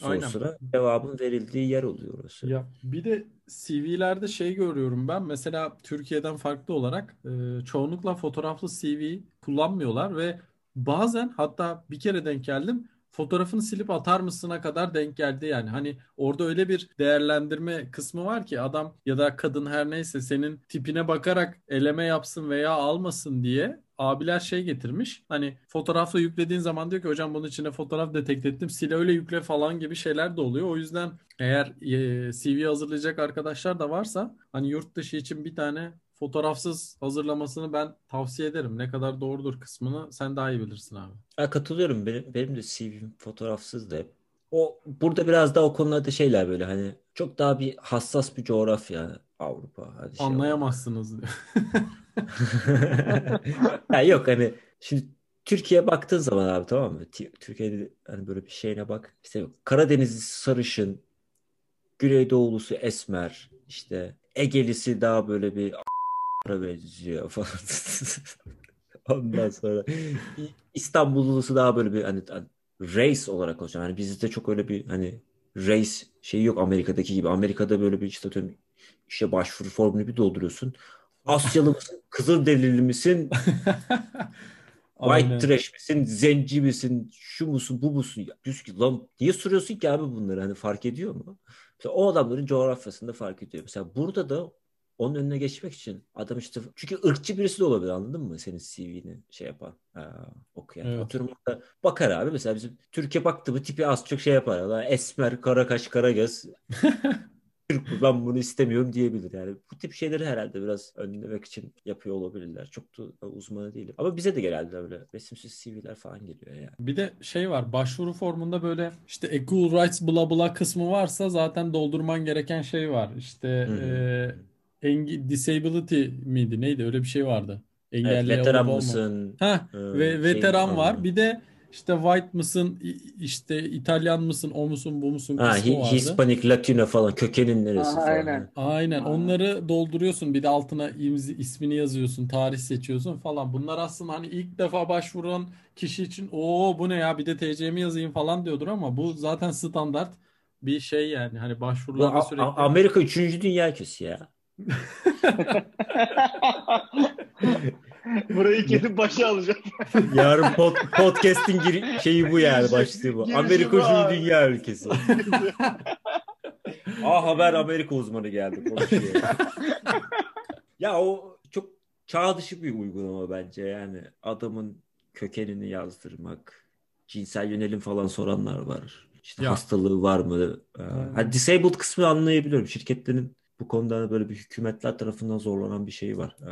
Aynen. Sorusuna cevabın verildiği yer oluyor orası. Ya bir de CV'lerde şey görüyorum ben. Mesela Türkiye'den farklı olarak e, çoğunlukla fotoğraflı CV kullanmıyorlar ve bazen hatta bir kere denk geldim. Fotoğrafını silip atar mısına kadar denk geldi yani. Hani orada öyle bir değerlendirme kısmı var ki adam ya da kadın her neyse senin tipine bakarak eleme yapsın veya almasın diye abiler şey getirmiş. Hani fotoğrafla yüklediğin zaman diyor ki hocam bunun içine fotoğraf detek ettim. Sil öyle yükle falan gibi şeyler de oluyor. O yüzden eğer e, CV hazırlayacak arkadaşlar da varsa hani yurt dışı için bir tane fotoğrafsız hazırlamasını ben tavsiye ederim. Ne kadar doğrudur kısmını sen daha iyi bilirsin abi. Ha, katılıyorum. Benim, benim de CV'm fotoğrafsız da hep. O burada biraz daha o konularda şeyler böyle hani çok daha bir hassas bir coğrafya Avrupa. Hadi şey. Anlayamazsınız diyor. [LAUGHS] Ya yok hani şimdi Türkiye'ye baktığın zaman abi tamam mı? Türkiye'de hani böyle bir şeyine bak. İşte Karadenizlisi sarışın, Güneydoğulusu esmer, işte Egelisi daha böyle bir a**a benziyor falan. [LAUGHS] Ondan sonra İstanbullusu daha böyle bir hani, hani race olarak konuşuyor. Hani bizde çok öyle bir hani race şeyi yok Amerika'daki gibi. Amerika'da böyle bir işte işe başvuru formunu bir dolduruyorsun. [LAUGHS] Asyalı mısın? Kızılderili misin? [LAUGHS] White trash misin? Zenci misin? Şu musun? Bu musun? Ya, diyorsun ki lan niye soruyorsun ki abi bunları? Hani fark ediyor mu? Mesela o adamların coğrafyasında fark ediyor. Mesela burada da onun önüne geçmek için adam işte çünkü ırkçı birisi de olabilir anladın mı? Senin CV'ni şey yapan, ha, okuyan. Evet. Orada bakar abi mesela bizim Türkiye baktı mı tipi az çok şey yapar. Lan esmer, kara kaş, kara göz. [LAUGHS] ben bunu istemiyorum diyebilir. Yani bu tip şeyleri herhalde biraz önlemek için yapıyor olabilirler. Çok da uzmanı değilim. Ama bize de genelde öyle resimsiz CV'ler falan geliyor yani. Bir de şey var başvuru formunda böyle işte equal rights bla bla kısmı varsa zaten doldurman gereken şey var. İşte e, engi, disability miydi neydi öyle bir şey vardı. Engelli evet, veteran mısın? Ha, e, ve veteran şey, var. Bir de işte white mısın, işte İtalyan mısın, o musun, bu musun ha, kısmı vardı. Hispanik, Latino falan kökenin neresi Aha, falan. Aynen. Aynen. Onları dolduruyorsun. Bir de altına imzi, ismini yazıyorsun, tarih seçiyorsun falan. Bunlar aslında hani ilk defa başvuran kişi için o bu ne ya bir de TC'mi yazayım falan diyordur ama bu zaten standart bir şey yani. Hani başvurularda sürekli. Amerika 3. Dünya ülkesi ya. [LAUGHS] Burayı kesip başa alacağım. [LAUGHS] Yarın pod, podcast'in gir şeyi bu yani başlığı bu. Amerika üçüncü dünya ülkesi. [LAUGHS] A Haber Amerika uzmanı geldi konuşuyor. ya o çok çağ dışı bir uygulama bence yani. Adamın kökenini yazdırmak, cinsel yönelim falan soranlar var. İşte ya. hastalığı var mı? Ee, hani disabled kısmı anlayabiliyorum. Şirketlerin bu konuda böyle bir hükümetler tarafından zorlanan bir şey var. Ee,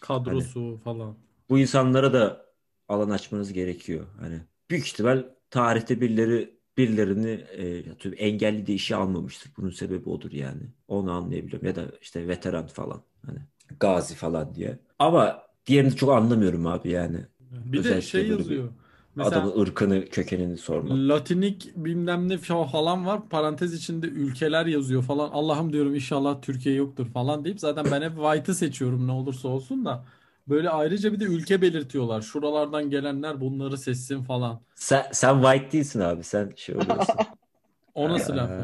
Kadrosu hani, falan. Bu insanlara da alan açmanız gerekiyor. Hani büyük ihtimal tarihte birileri birilerini e, engelli de işe almamıştır. Bunun sebebi odur yani. Onu anlayabiliyorum. Ya da işte veteran falan. Hani gazi falan diye. Ama diğerini çok anlamıyorum abi yani. Bir Özellikle de şey yazıyor. Bir Mesela Adamın ırkını, kökenini sorma. Latinik bilmem ne falan var. Parantez içinde ülkeler yazıyor falan. Allah'ım diyorum inşallah Türkiye yoktur falan deyip zaten ben hep White'ı seçiyorum ne olursa olsun da. Böyle ayrıca bir de ülke belirtiyorlar. Şuralardan gelenler bunları seçsin falan. Sen, sen white değilsin abi. Sen şey oluyorsun. [LAUGHS] o nasıl laf [LAUGHS]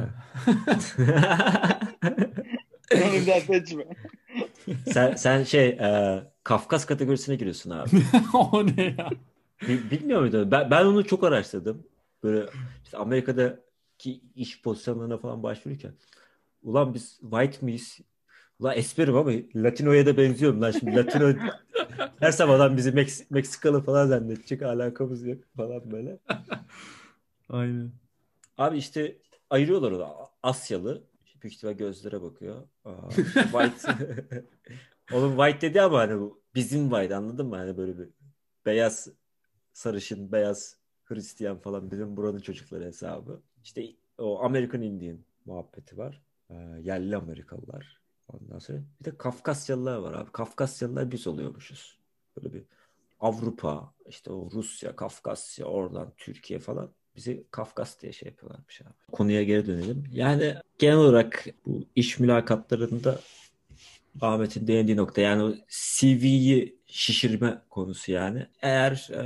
Onu da seçme. sen, sen şey e, Kafkas kategorisine giriyorsun abi. [LAUGHS] o ne ya? Bilmiyor muydun? Ben, ben onu çok araştırdım. Böyle işte Amerika'daki iş pozisyonlarına falan başvururken. Ulan biz white miyiz? Ulan esperim ama Latino'ya da benziyorum lan şimdi. Latino [LAUGHS] her sabahdan bizi Meks Meksikalı falan zannedecek. Alakamız yok falan böyle. [LAUGHS] Aynen. Abi işte ayırıyorlar onu. Asyalı. Büyük ihtimal gözlere bakıyor. Aa, white. [LAUGHS] Onun white dedi ama hani bizim white anladın mı? Hani böyle bir beyaz sarışın, beyaz, Hristiyan falan bizim buranın çocukları hesabı. İşte o American Indian muhabbeti var. E, yerli Amerikalılar. Ondan sonra bir de Kafkasyalılar var abi. Kafkasyalılar biz oluyormuşuz. Böyle bir Avrupa, işte o Rusya, Kafkasya, oradan Türkiye falan bizi Kafkas diye şey yapıyorlarmış abi. Konuya geri dönelim. Yani genel olarak bu iş mülakatlarında Ahmet'in değindiği nokta yani CV'yi şişirme konusu yani. Eğer e,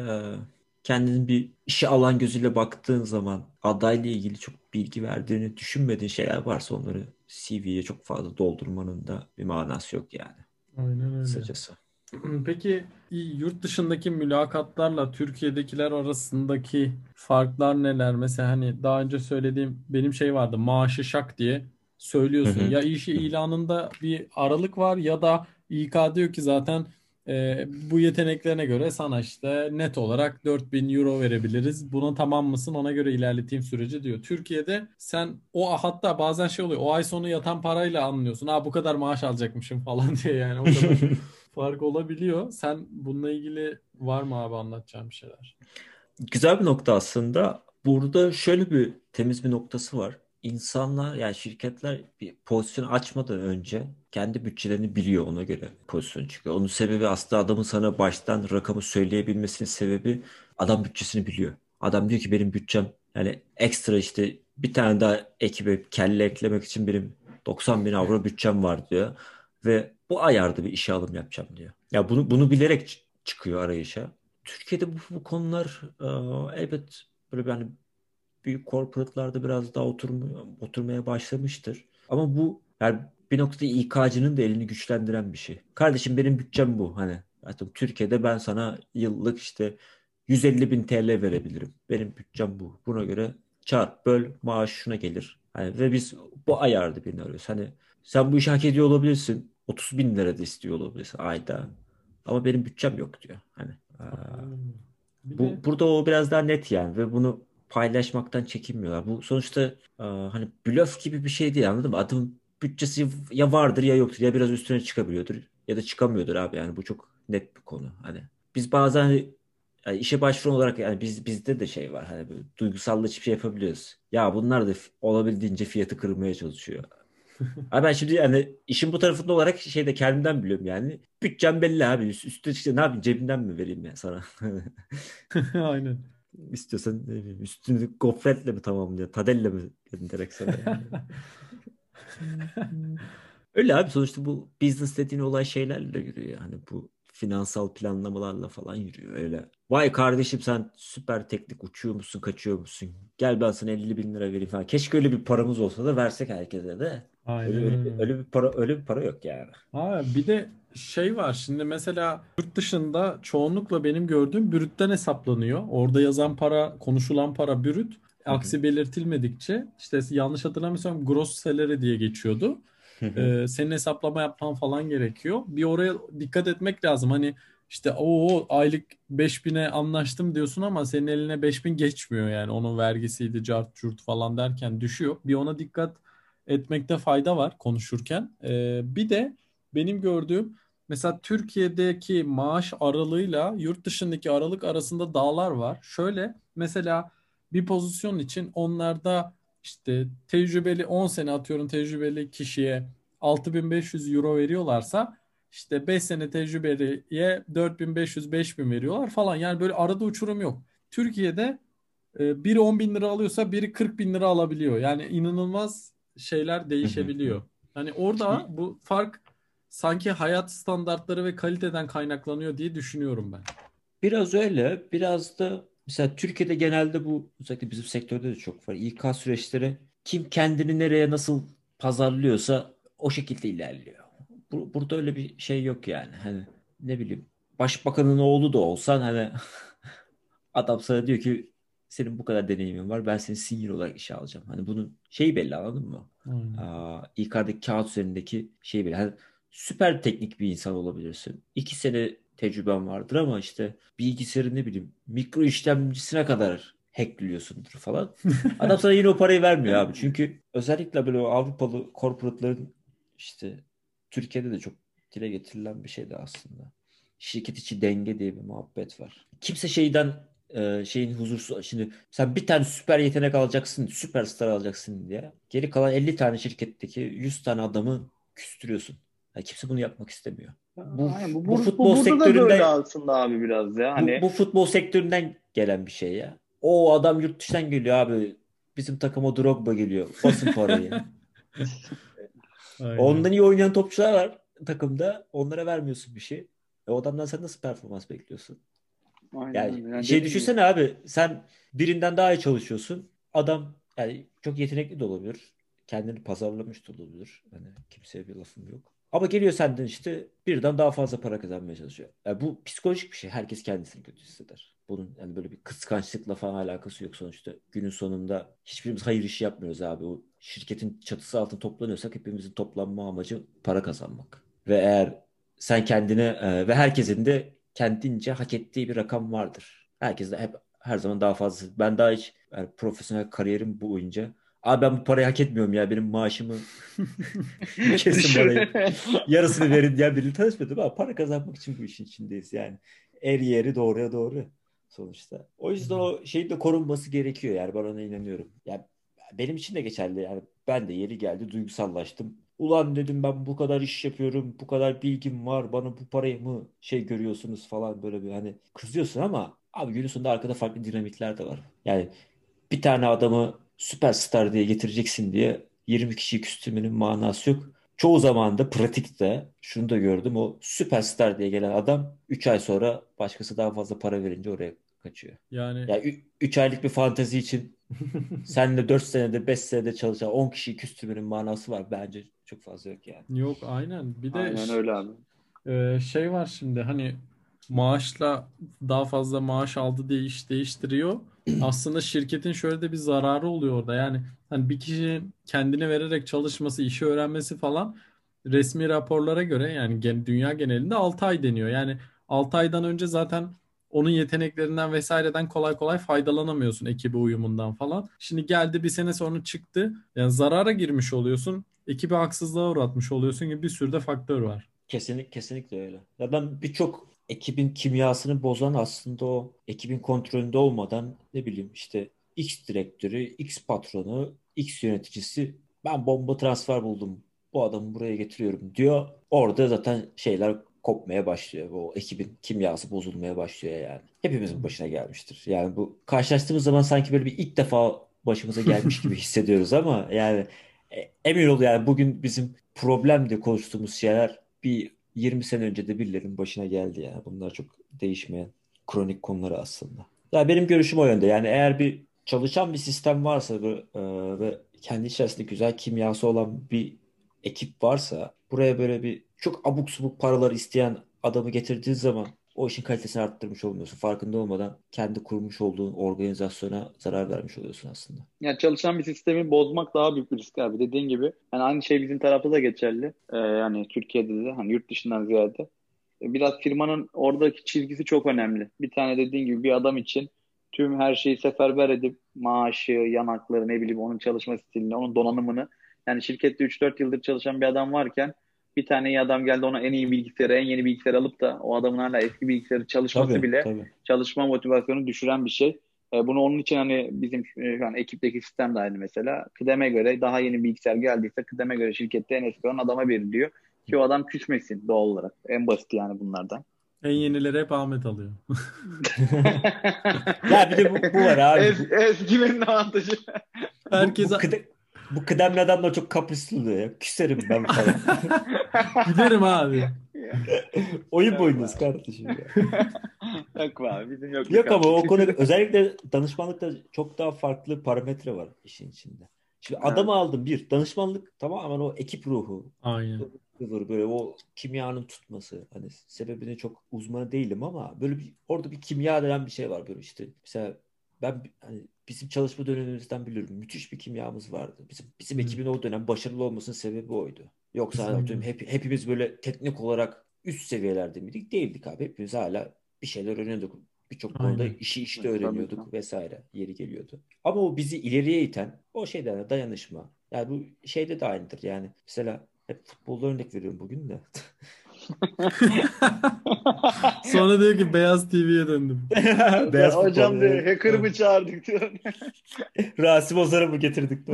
kendinin bir işe alan gözüyle baktığın zaman adayla ilgili çok bilgi verdiğini düşünmediğin şeyler varsa onları CV'ye çok fazla doldurmanın da bir manası yok yani. Aynen öyle. Kısacası. [CLEARS THROAT] Peki yurt dışındaki mülakatlarla Türkiye'dekiler arasındaki farklar neler? Mesela hani daha önce söylediğim benim şey vardı maaşı şak diye söylüyorsun. Hı hı. Ya iş ilanında bir aralık var ya da İK diyor ki zaten e, bu yeteneklerine göre sana işte net olarak 4000 euro verebiliriz. Buna tamam mısın ona göre ilerleteyim süreci diyor. Türkiye'de sen o hatta bazen şey oluyor o ay sonu yatan parayla anlıyorsun. Ha bu kadar maaş alacakmışım [LAUGHS] falan diye yani o kadar [LAUGHS] fark olabiliyor. Sen bununla ilgili var mı abi anlatacağım bir şeyler? Güzel bir nokta aslında. Burada şöyle bir temiz bir noktası var insanlar yani şirketler bir pozisyon açmadan önce kendi bütçelerini biliyor ona göre pozisyon çıkıyor. Onun sebebi aslında adamın sana baştan rakamı söyleyebilmesinin sebebi adam bütçesini biliyor. Adam diyor ki benim bütçem yani ekstra işte bir tane daha ekibe kelle eklemek için benim 90 bin avro bütçem var diyor. Ve bu ayarda bir işe alım yapacağım diyor. Ya bunu bunu bilerek çıkıyor arayışa. Türkiye'de bu, bu konular e, elbet böyle hani büyük corporate'larda biraz daha oturmaya, oturmaya başlamıştır. Ama bu yani bir noktada İK'cının da elini güçlendiren bir şey. Kardeşim benim bütçem bu. Hani atıyorum Türkiye'de ben sana yıllık işte 150 bin TL verebilirim. Benim bütçem bu. Buna göre çarp böl maaş şuna gelir. Hani ve biz bu ayarda birini arıyoruz. Hani sen bu işi hak ediyor olabilirsin. 30 bin lira da istiyor olabilirsin ayda. Ama benim bütçem yok diyor. Hani bu, burada o biraz daha net yani ve bunu paylaşmaktan çekinmiyorlar. Bu sonuçta hani blöf gibi bir şey değil anladın mı? Adamın bütçesi ya vardır ya yoktur. Ya biraz üstüne çıkabiliyordur ya da çıkamıyordur abi yani bu çok net bir konu. Hani biz bazen yani işe başvuru olarak yani biz bizde de şey var hani böyle duygusallaşıp şey yapabiliyoruz. Ya bunlar da olabildiğince fiyatı kırmaya çalışıyor. [LAUGHS] abi ben şimdi yani işin bu tarafında olarak şeyde kendimden biliyorum yani. Bütçem belli abi. Üst, üstü işte ne yapayım cebimden mi vereyim ya sana? [LAUGHS] Aynen. İstiyorsan üstünü gofretle mi tamamlıyor? Tadelle mi göndererek sana? Yani. [LAUGHS] Öyle abi sonuçta bu business dediğin olay şeylerle yürüyor. Yani bu finansal planlamalarla falan yürüyor öyle. Vay kardeşim sen süper teknik uçuyor musun kaçıyor musun? Gel ben sana 50 bin lira vereyim falan. Keşke öyle bir paramız olsa da versek herkese de. Aynen Öyle, öyle, bir para öyle bir para yok yani. Ha, bir de şey var şimdi mesela yurt dışında çoğunlukla benim gördüğüm brütten hesaplanıyor. Orada yazan para, konuşulan para brüt. Aksi belirtilmedikçe işte yanlış hatırlamıyorsam gross salary diye geçiyordu. Ee, senin hesaplama yapman falan gerekiyor. Bir oraya dikkat etmek lazım. Hani işte o aylık 5000'e anlaştım diyorsun ama senin eline 5000 geçmiyor yani. Onun vergisiydi, cart curt falan derken düşüyor. Bir ona dikkat etmekte fayda var konuşurken. Ee, bir de benim gördüğüm mesela Türkiye'deki maaş aralığıyla yurt dışındaki aralık arasında dağlar var. Şöyle mesela bir pozisyon için onlarda işte tecrübeli 10 sene atıyorum tecrübeli kişiye 6500 euro veriyorlarsa işte 5 sene tecrübeliye 4500-5000 veriyorlar falan. Yani böyle arada uçurum yok. Türkiye'de e, biri 10 bin lira alıyorsa biri 40 bin lira alabiliyor. Yani inanılmaz şeyler değişebiliyor. Hani orada bu fark sanki hayat standartları ve kaliteden kaynaklanıyor diye düşünüyorum ben. Biraz öyle, biraz da mesela Türkiye'de genelde bu özellikle bizim sektörde de çok var. İK süreçleri kim kendini nereye nasıl pazarlıyorsa o şekilde ilerliyor. Bu- burada öyle bir şey yok yani. Hani ne bileyim başbakanın oğlu da olsan hani [LAUGHS] adam sana diyor ki senin bu kadar deneyimin var ben seni senior olarak işe alacağım. Hani bunun şeyi belli anladın mı? Aynen. Aa, İK'daki kağıt üzerindeki şey belli. Hani süper teknik bir insan olabilirsin. İki sene tecrüben vardır ama işte bilgisayarı ne bileyim mikro işlemcisine kadar hackliyorsundur falan. [LAUGHS] Adam sana yine o parayı vermiyor abi. Çünkü özellikle böyle Avrupalı corporate'ların işte Türkiye'de de çok dile getirilen bir şey de aslında. Şirket içi denge diye bir muhabbet var. Kimse şeyden e, şeyin huzursuz şimdi sen bir tane süper yetenek alacaksın, süperstar alacaksın diye. Geri kalan 50 tane şirketteki 100 tane adamı küstürüyorsun. Yani kimse bunu yapmak istemiyor. Bu, Aynen, bu, bu bu, futbol bu burada da sektöründe böyle aslında abi biraz ya. bu, Hani bu futbol sektöründen gelen bir şey ya. O adam yurt dışından geliyor abi. Bizim takıma Drogba geliyor. Basın parayı. [LAUGHS] Ondan iyi oynayan topçular var takımda. Onlara vermiyorsun bir şey. E o adamdan sen nasıl performans bekliyorsun? aynen Yani. Yani şey dediğim gibi. düşünsene abi sen birinden daha iyi çalışıyorsun. Adam yani çok yetenekli de olabilir. Kendini pazarlamış da olabilir. Hani kimseye bir lafım yok. Ama geliyor senden işte birden daha fazla para kazanmaya çalışıyor. Yani bu psikolojik bir şey. Herkes kendisini kötü hisseder. Bunun yani böyle bir kıskançlıkla falan alakası yok sonuçta. Günün sonunda hiçbirimiz hayır işi yapmıyoruz abi. O şirketin çatısı altında toplanıyorsak hepimizin toplanma amacı para kazanmak. Ve eğer sen kendine e, ve herkesin de kendince hak ettiği bir rakam vardır. Herkes de hep her zaman daha fazlası. Ben daha hiç yani profesyonel kariyerim boyunca abi ben bu parayı hak etmiyorum ya benim maaşımı [LAUGHS] kesin parayı yarısını verin diyen biriyle tanışmadım ama para kazanmak için bu işin içindeyiz yani. Er yeri doğruya doğru sonuçta. O yüzden o şeyin de korunması gerekiyor yani ben ona inanıyorum. Yani benim için de geçerli yani ben de yeri geldi duygusallaştım. Ulan dedim ben bu kadar iş yapıyorum, bu kadar bilgim var, bana bu parayı mı şey görüyorsunuz falan böyle bir hani kızıyorsun ama abi günün sonunda arkada farklı dinamikler de var. Yani bir tane adamı süperstar diye getireceksin diye 20 kişiyi küstürmenin manası yok. Çoğu zaman da pratikte şunu da gördüm o süperstar diye gelen adam 3 ay sonra başkası daha fazla para verince oraya kaçıyor. Yani Ya 3 aylık bir fantezi için [LAUGHS] seninle 4 senede 5 senede çalışan 10 kişiyi küstürmenin manası var. Bence çok fazla yok yani. yok aynen. Bir de Aynen öyle abi. Ee, şey var şimdi hani maaşla daha fazla maaş aldı diye iş değiştiriyor. [CLEARS THROAT] Aslında şirketin şöyle de bir zararı oluyor orada. Yani hani bir kişinin kendini vererek çalışması, işi öğrenmesi falan resmi raporlara göre yani dünya genelinde 6 ay deniyor. Yani 6 aydan önce zaten onun yeteneklerinden vesaireden kolay kolay faydalanamıyorsun ekibe uyumundan falan. Şimdi geldi bir sene sonra çıktı. Yani zarara girmiş oluyorsun. Ekibi haksızlığa uğratmış oluyorsun gibi bir sürü de faktör var. Kesinlik, kesinlikle öyle. Ya ben birçok ekibin kimyasını bozan aslında o ekibin kontrolünde olmadan ne bileyim işte X direktörü, X patronu, X yöneticisi ben bomba transfer buldum. Bu adamı buraya getiriyorum diyor. Orada zaten şeyler kopmaya başlıyor. O ekibin kimyası bozulmaya başlıyor yani. Hepimizin başına gelmiştir. Yani bu karşılaştığımız zaman sanki böyle bir ilk defa başımıza gelmiş gibi [LAUGHS] hissediyoruz ama yani e, emin ol yani bugün bizim problemde konuştuğumuz şeyler bir 20 sene önce de birilerinin başına geldi yani. Bunlar çok değişmeyen kronik konuları aslında. Yani benim görüşüm o yönde. Yani eğer bir çalışan bir sistem varsa ve, e, ve kendi içerisinde güzel kimyası olan bir ekip varsa buraya böyle bir çok abuk subuk paralar isteyen adamı getirdiği zaman o işin kalitesini arttırmış olmuyorsun. Farkında olmadan kendi kurmuş olduğun organizasyona zarar vermiş oluyorsun aslında. Yani çalışan bir sistemi bozmak daha büyük bir risk abi. Dediğin gibi yani aynı şey bizim tarafta da geçerli. Ee, yani Türkiye'de de hani yurt dışından ziyade. Ee, biraz firmanın oradaki çizgisi çok önemli. Bir tane dediğin gibi bir adam için tüm her şeyi seferber edip maaşı, yanakları ne bileyim onun çalışma stilini, onun donanımını yani şirkette 3-4 yıldır çalışan bir adam varken bir tane iyi adam geldi ona en iyi bilgisayarı, en yeni bilgisayarı alıp da o adamın hala eski bilgisayarı çalışması Tabii, bile tabii. çalışma motivasyonu düşüren bir şey. E, bunu onun için hani bizim e, yani ekipteki sistem de aynı mesela. Kıdeme göre daha yeni bilgisayar geldiyse kıdeme göre şirkette en eski olan adama veriliyor. Ki o adam küsmesin doğal olarak. En basit yani bunlardan. En yenileri hep Ahmet alıyor. [LAUGHS] Ya bir de bu, bu var abi. Es, eskimenin avantajı. Bu, Herkes bu, kıde- bu kıdemli adamlar çok kaprisli oluyor ya. Küserim ben falan. [LAUGHS] giderim abi. [LAUGHS] Oyun boyunuz kardeşim ya. [LAUGHS] yok abi bizim yok. Yok ama o konu özellikle danışmanlıkta çok daha farklı parametre var işin içinde. Şimdi Evet. adamı aldım bir danışmanlık tamamen o ekip ruhu Aynen. kıvır böyle o kimyanın tutması hani sebebini çok uzmanı değilim ama böyle bir orada bir kimya denen bir şey var böyle işte mesela ben hani bizim çalışma dönemimizden biliyorum müthiş bir kimyamız vardı. Bizim bizim ekibin o dönem başarılı olmasının sebebi oydu. Yoksa atıyorum hep, hepimiz böyle teknik olarak üst seviyelerde miydik? Değildik abi. Hepimiz hala bir şeyler öğreniyorduk. Birçok konuda işi işte tabii öğreniyorduk ki. vesaire. Yeri geliyordu. Ama o bizi ileriye iten o şeyden de dayanışma. Yani bu şeyde de aynıdır. Yani mesela hep futbolda örnek veriyorum bugün de. [LAUGHS] [LAUGHS] Sonra diyor ki Beyaz TV'ye döndüm. [LAUGHS] Beyaz Ya hocam diyor evet. hacker'ı mı çağırdık diyor. [LAUGHS] Rasim Ozan'ı mı getirdik?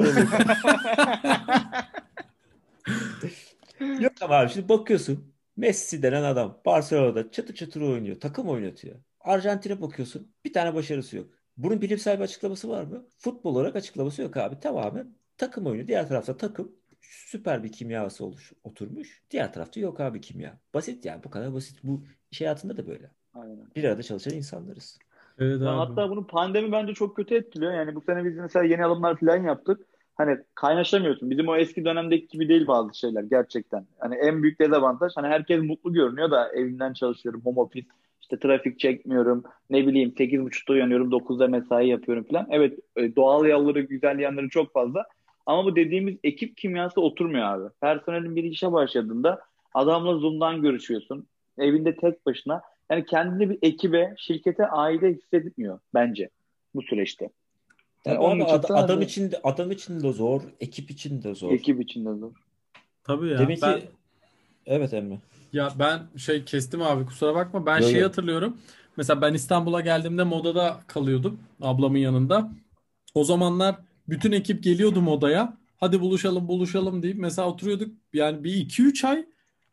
Yok ama abi şimdi bakıyorsun Messi denen adam Barcelona'da çatı çatır oynuyor. Takım oynatıyor. Arjantin'e bakıyorsun bir tane başarısı yok. Bunun bilimsel bir açıklaması var mı? Futbol olarak açıklaması yok abi. Tamamen takım oyunu. Diğer tarafta takım süper bir kimyası oluş, oturmuş. Diğer tarafta yok abi kimya. Basit yani bu kadar basit. Bu iş hayatında da böyle. Aynen. Bir arada çalışan insanlarız. Evet Ya abi. hatta bunu pandemi bence çok kötü etkiliyor. Yani bu sene biz mesela yeni alımlar falan yaptık. Hani kaynaşamıyorsun. Bizim o eski dönemdeki gibi değil bazı şeyler gerçekten. Hani en büyük dezavantaj hani herkes mutlu görünüyor da evinden çalışıyorum, home office, işte trafik çekmiyorum. Ne bileyim 8.30'da uyanıyorum, 9'da mesai yapıyorum falan. Evet e, doğal yanları, güzel yanları çok fazla. Ama bu dediğimiz ekip kimyası oturmuyor abi. Personelin bir işe başladığında adamla Zoom'dan görüşüyorsun. Evinde tek başına. Yani kendini bir ekibe, şirkete aile hissetmiyor bence bu süreçte. Yani Tabii onun abi, için ad- de adam hani- için de adam için de zor, ekip için de zor. Ekip içinde zor. Tabii ya. Demek Ben- ki evet Emre. Ya ben şey kestim abi kusura bakma. Ben Yo, şeyi yo. hatırlıyorum. Mesela ben İstanbul'a geldiğimde modada kalıyordum ablamın yanında. O zamanlar bütün ekip geliyordu modaya. Hadi buluşalım buluşalım deyip mesela oturuyorduk. Yani bir iki üç ay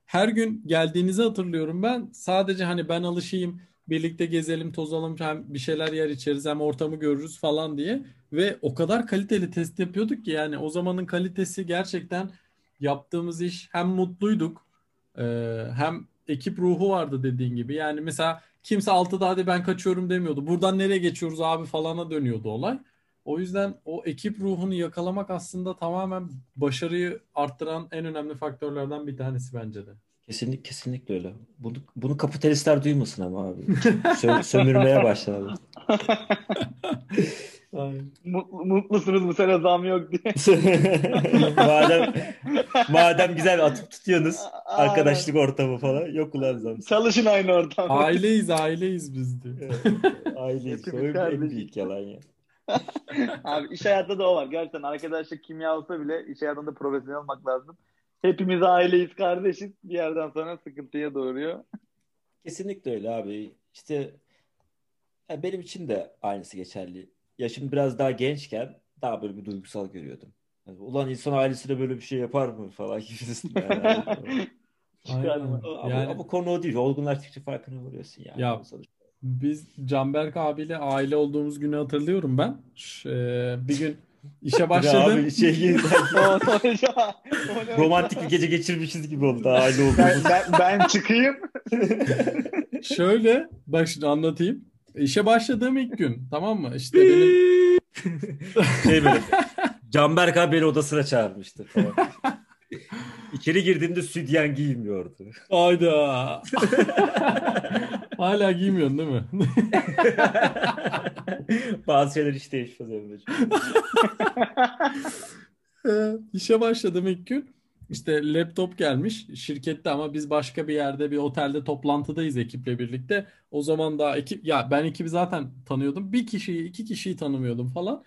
her gün geldiğinizi hatırlıyorum ben. Sadece hani ben alışayım birlikte gezelim tozalım hem bir şeyler yer içeriz hem ortamı görürüz falan diye. Ve o kadar kaliteli test yapıyorduk ki yani o zamanın kalitesi gerçekten yaptığımız iş hem mutluyduk ee, hem ekip ruhu vardı dediğin gibi. Yani mesela kimse 6'da hadi ben kaçıyorum demiyordu. Buradan nereye geçiyoruz abi falana dönüyordu olay. O yüzden o ekip ruhunu yakalamak aslında tamamen başarıyı arttıran en önemli faktörlerden bir tanesi bence de. Kesinlikle kesinlikle öyle. Bunu bunu kapitalistler duymasın ama abi. Sö- [LAUGHS] sömürmeye başladı. Mutlu, mutlusunuz bu sene zam yok diye. [LAUGHS] madem madem güzel atıp tutuyorsunuz arkadaşlık ortamı falan yok ulan zam. Çalışın aynı ortamda. Aileyiz aileyiz biz de. Aileyiz. O Hepimiz en büyük yalan ya. [LAUGHS] Abi iş hayatında da o var. Gerçekten arkadaşlık kimya olsa bile iş hayatında profesyonel olmak lazım. Hepimiz aileyiz, kardeşiz. Bir yerden sonra sıkıntıya doğuruyor. Kesinlikle öyle abi. İşte ya benim için de aynısı geçerli. Yaşım biraz daha gençken daha böyle bir duygusal görüyordum. Yani, Ulan insan ailesine böyle bir şey yapar mı falan gibisinden. Yani. [LAUGHS] Çıkarma. ama, Yani- ama konu o değil. Olgunlaştıkça farkına varıyorsun yani. Ya, Biz Canberk abiyle aile olduğumuz günü hatırlıyorum ben. Ş- e, bir gün işe başladım. abi şey gibi romantik bir gece geçirmişiz gibi oldu aile ben, olduğumuz. ben, ben çıkayım. Şöyle bak şimdi anlatayım. İşe başladığım ilk gün tamam mı? İşte benim şey böyle Canberk abi beni odasına çağırmıştı falan. [LAUGHS] İçeri girdiğimde sütyen giymiyordu. Hayda. [LAUGHS] Hala giymiyorsun değil mi? [LAUGHS] Bazı şeyler hiç değişmez Emre'ciğim. Ee, İşe başladım ilk gün. İşte laptop gelmiş şirkette ama biz başka bir yerde bir otelde toplantıdayız ekiple birlikte. O zaman daha ekip ya ben ekibi zaten tanıyordum. Bir kişiyi iki kişiyi tanımıyordum falan.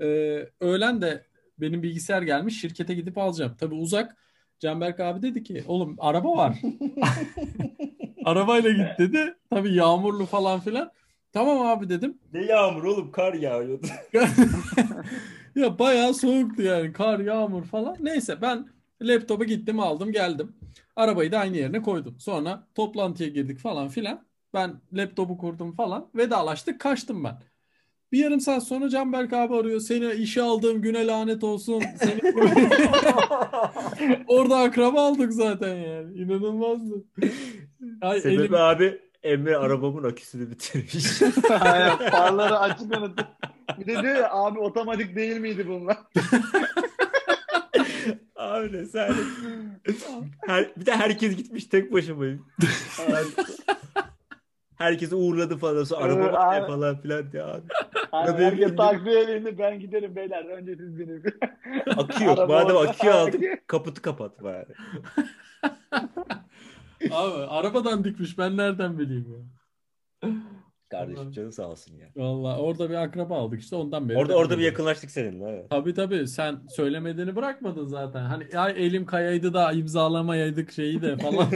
Ee, öğlen de benim bilgisayar gelmiş şirkete gidip alacağım. Tabii uzak. Canberk abi dedi ki oğlum araba var. [LAUGHS] [LAUGHS] Arabayla git dedi. Tabii yağmurlu falan filan. Tamam abi dedim. Ne yağmur oğlum kar yağıyordu. [LAUGHS] Ya bayağı soğuktu yani. Kar, yağmur falan. Neyse ben laptopu gittim aldım geldim. Arabayı da aynı yerine koydum. Sonra toplantıya girdik falan filan. Ben laptopu kurdum falan. Vedalaştık kaçtım ben. Bir yarım saat sonra Canberk abi arıyor. Seni işe aldığım güne lanet olsun. Seni... [LAUGHS] Orada akraba aldık zaten yani. İnanılmazdı. Ay, Sebebi elim- abi Emre arabamın aküsünü bitirmiş. [LAUGHS] Aynen, farları açık unutup. Bir de diyor ya abi otomatik değil miydi bunlar? [LAUGHS] abi ne sen. Her, bir de herkes gitmiş tek başımayım. Herkesi uğurladı falan. Sonra araba Evet, var ya falan filan diye abi. Abi herkes taksiye bindi ben giderim beyler önce siz binin. [LAUGHS] Araba Madem aküyü [LAUGHS] aldık kaputu kapat bari. [LAUGHS] Abi arabadan dikmiş ben nereden bileyim ya. Kardeşim canı sağ olsun ya. Vallahi orada bir akraba aldık işte ondan beri. Orada orada bir yakınlaştık seninle. Evet. Tabii tabii sen söylemediğini bırakmadın zaten. Hani ay elim kayaydı da imzalamayaydık şeyi de falan.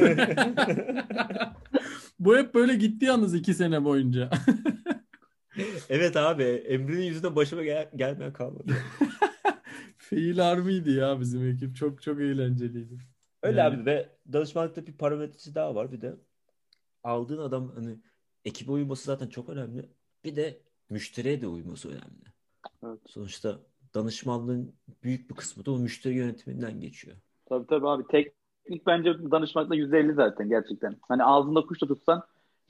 Bu hep böyle gitti yalnız iki sene boyunca. [LAUGHS] Evet abi Emre'nin yüzünden başıma gel gelmeyen kalmadı. [LAUGHS] Fail Army'ydi ya bizim ekip. Çok çok eğlenceliydi. Öyle Yani- abi ve danışmanlıkta bir parametresi daha var. Bir de aldığın adam hani ekibe uyması zaten çok önemli. Bir de müşteriye de uyması önemli. Evet. Sonuçta danışmanlığın büyük bir kısmı da o müşteri yönetiminden geçiyor. Tabii tabii abi teknik bence danışmakla %50 zaten gerçekten. Hani ağzında kuş da tutsan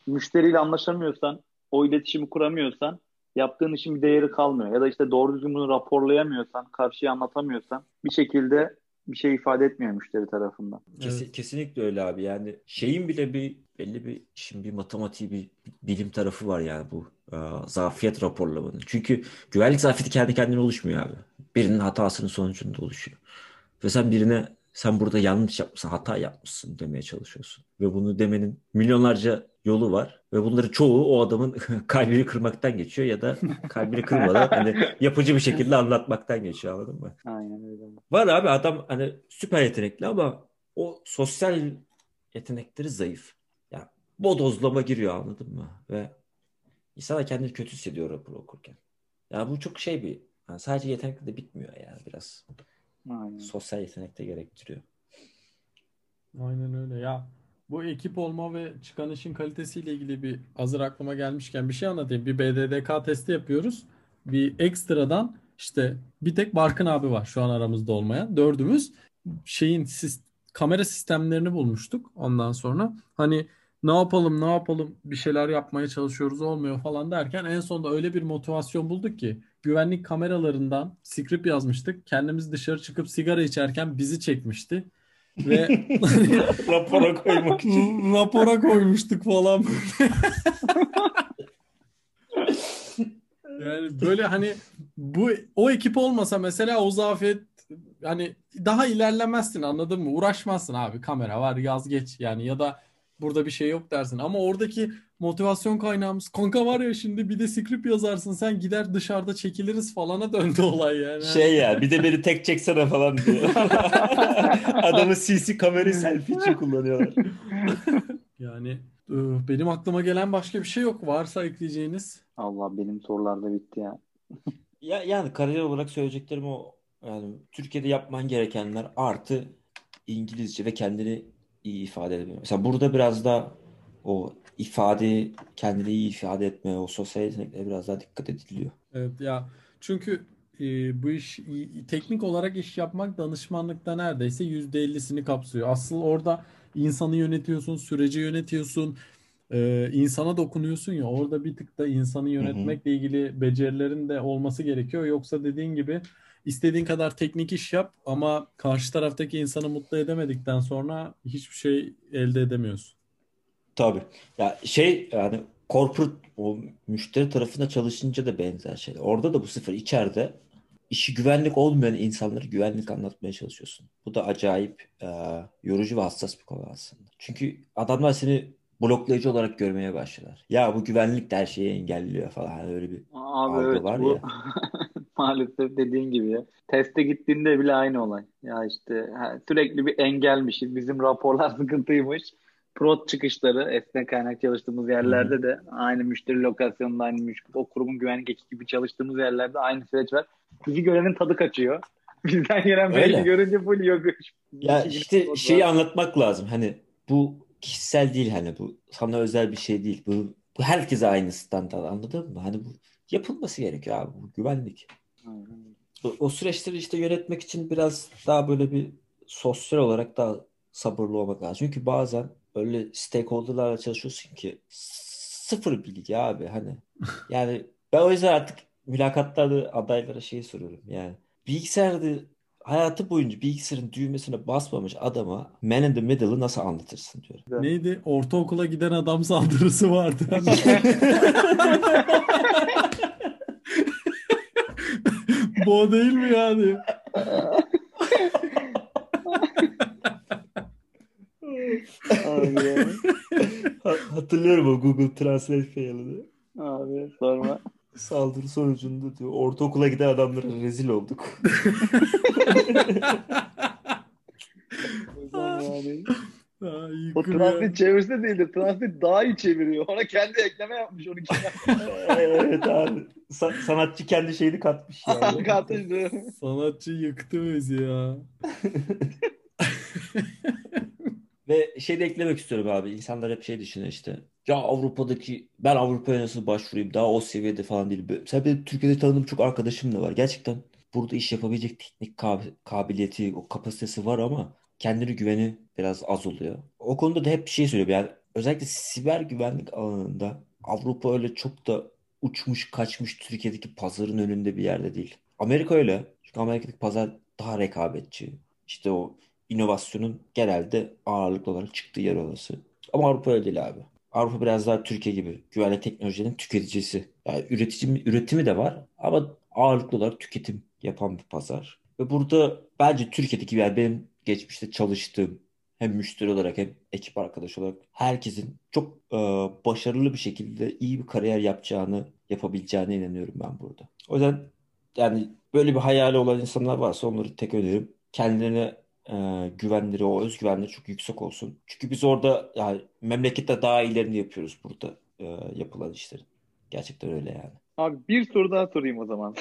müşteriyle anlaşamıyorsan o iletişimi kuramıyorsan yaptığın işin bir değeri kalmıyor. Ya da işte doğru düzgün bunu raporlayamıyorsan karşıya anlatamıyorsan bir şekilde bir şey ifade etmiyor müşteri tarafından. Kesin, Evet. Kesinlikle öyle abi. Yani şeyin bile bir belli bir şimdi bir matematiği bir bilim tarafı var yani bu e, zafiyet raporlamanın. Çünkü güvenlik zafiyeti kendi kendine oluşmuyor abi. Birinin hatasının sonucunda oluşuyor. Ve sen birine sen burada yanlış yapmışsın, hata yapmışsın demeye çalışıyorsun. Ve bunu demenin milyonlarca yolu var. Ve bunların çoğu o adamın [LAUGHS] kalbini kırmaktan geçiyor ya da kalbini kırmadan hani yapıcı bir şekilde anlatmaktan geçiyor anladın mı? Aynen öyle. Var abi adam hani süper yetenekli ama o sosyal yetenekleri zayıf. Ya bodozlama giriyor anladın mı? Ve insan da kendini kötü hissediyor rapor okurken. Ya bu çok şey bir yani sadece yetenekle de bitmiyor yani biraz. Aynen. Sosyal yetenek de gerektiriyor. Aynen öyle ya. Bu ekip olma ve çıkan işin kalitesiyle ilgili bir hazır aklıma gelmişken bir şey anlatayım. Bir BDDK testi yapıyoruz. Bir ekstradan işte bir tek Barkın abi var şu an aramızda olmayan. Dördümüz şeyin sis- kamera sistemlerini bulmuştuk ondan sonra. Hani ne yapalım ne yapalım bir şeyler yapmaya çalışıyoruz olmuyor falan derken en sonunda öyle bir motivasyon bulduk ki güvenlik kameralarından script yazmıştık. Kendimiz dışarı çıkıp sigara içerken bizi çekmişti. Ve [LAUGHS] Rapora koymak için. [LAUGHS] rapora koymuştuk falan. [LAUGHS] Yani böyle hani bu o ekip olmasa mesela o zafiyet hani daha ilerlemezsin anladın mı? Uğraşmazsın abi kamera var yaz geç yani ya da burada bir şey yok dersin. Ama oradaki motivasyon kaynağımız kanka var ya şimdi bir de script yazarsın sen gider dışarıda çekiliriz falana döndü olay yani. Şey ya bir de beni tek çeksene falan diyor. [LAUGHS] Adamı CC kamerayı selfie için kullanıyorlar. [LAUGHS] Yani ıı, benim aklıma gelen başka bir şey yok. Varsa ekleyeceğiniz. Allah benim sorular da bitti ya. [LAUGHS] Ya yani kariyer olarak söyleyeceklerim o yani Türkiye'de yapman gerekenler artı İngilizce ve kendini iyi ifade edebilmek. Mesela burada biraz da o ifade kendini iyi ifade etme, o sosyal yeteneklere biraz daha dikkat ediliyor. Evet ya çünkü e, bu iş teknik olarak iş yapmak danışmanlıkta neredeyse %50'sini kapsıyor. Asıl orada insanı yönetiyorsun, süreci yönetiyorsun, e, insana dokunuyorsun ya orada bir tık da insanı yönetmekle ilgili becerilerin de olması gerekiyor. Yoksa dediğin gibi istediğin kadar teknik iş yap ama karşı taraftaki insanı mutlu edemedikten sonra hiçbir şey elde edemiyorsun. Tabii. Ya şey yani corporate o müşteri tarafında çalışınca da benzer şey. Orada da bu sefer içeride işi güvenlik olmayan insanlara güvenlik anlatmaya çalışıyorsun. Bu da acayip e, yorucu ve hassas bir konu aslında. Çünkü adamlar seni bloklayıcı olarak görmeye başlar. Ya bu güvenlik de her şeyi engelliyor falan. Hani öyle bir Abi evet var bu ya. [LAUGHS] maalesef dediğin gibi ya. Teste gittiğinde bile aynı olay. Ya işte ha, sürekli bir engelmiş. Bizim raporlar [LAUGHS] sıkıntıymış. Prot çıkışları esnek kaynak çalıştığımız yerlerde de aynı müşteri lokasyonunda aynı müşteri, o kurumun güvenlik ekibi gibi çalıştığımız yerlerde aynı süreç var. Bizi görenin tadı kaçıyor. [LAUGHS] Bizden gelen Öyle. görünce full yok. Ya işte şeyi var. anlatmak lazım. Hani bu kişisel değil hani bu sana özel bir şey değil. Bu, bu herkese aynı standart anladın mı? Hani bu yapılması gerekiyor abi bu güvenlik. O, o süreçleri işte yönetmek için biraz daha böyle bir sosyal olarak daha sabırlı olmak lazım. Çünkü bazen öyle stakeholder'larla çalışıyorsun ki sıfır bilgi abi hani. [LAUGHS] Yani ben o yüzden artık mülakatlarda adaylara şeyi soruyorum yani. Bilgisayarda hayatı boyunca bilgisayarın düğmesine basmamış adama man in the middle'ı nasıl anlatırsın diyorum. Neydi? Ortaokula giden adam saldırısı vardı. [LAUGHS] [LAUGHS] Bu o değil mi yani? Abi, ya. [LAUGHS] Ha- Hatırlıyorum o Google Translate fail'ını. abi sorma. Saldırı sonucunda diyor ortaokula giden adamlara rezil olduk. [LAUGHS] Yani. Ay, O translate çevirse değildir. Translate daha iyi çeviriyor. Ona kendi ekleme yapmış 12 Evet abi. Sa- sanatçı kendi şeyini katmış yani. [LAUGHS] Katıldı. Sanatçı yıktı bizi ya. [LAUGHS] Ve şey de eklemek istiyorum abi. İnsanlar hep şey düşünüyor işte. Ya Avrupa'daki ben Avrupa'ya nasıl başvurayım? Daha o seviyede falan değil. Mesela benim Türkiye'de tanıdığım çok arkadaşım da var. Gerçekten burada iş yapabilecek teknik kab- kabiliyeti, o kapasitesi var ama kendine güveni biraz az oluyor. O konuda da hep bir şey söylüyorum. Yani özellikle siber güvenlik alanında Avrupa öyle çok da uçmuş kaçmış Türkiye'deki pazarın önünde bir yerde değil. Amerika öyle. Çünkü Amerika'daki pazar daha rekabetçi. İşte o inovasyonun genelde ağırlıklı olarak çıktığı yer orası. Ama Avrupa öyle değil abi. Avrupa biraz daha Türkiye gibi güvenlik teknolojinin tüketicisi. Yani üretici, üretimi de var ama ağırlıklı olarak tüketim yapan bir pazar. Ve burada bence Türkiye'deki yani benim geçmişte çalıştığım hem müşteri olarak hem ekip arkadaşı olarak herkesin çok e, başarılı bir şekilde iyi bir kariyer yapacağını, yapabileceğine inanıyorum ben burada. O yüzden yani böyle bir hayali olan insanlar varsa onları tek önerim kendilerine e, güvenleri, o özgüvenleri çok yüksek olsun. Çünkü biz orada yani memlekette daha iyilerini yapıyoruz burada e, yapılan işlerin. Gerçekten öyle yani. Abi bir soru daha sorayım o zaman.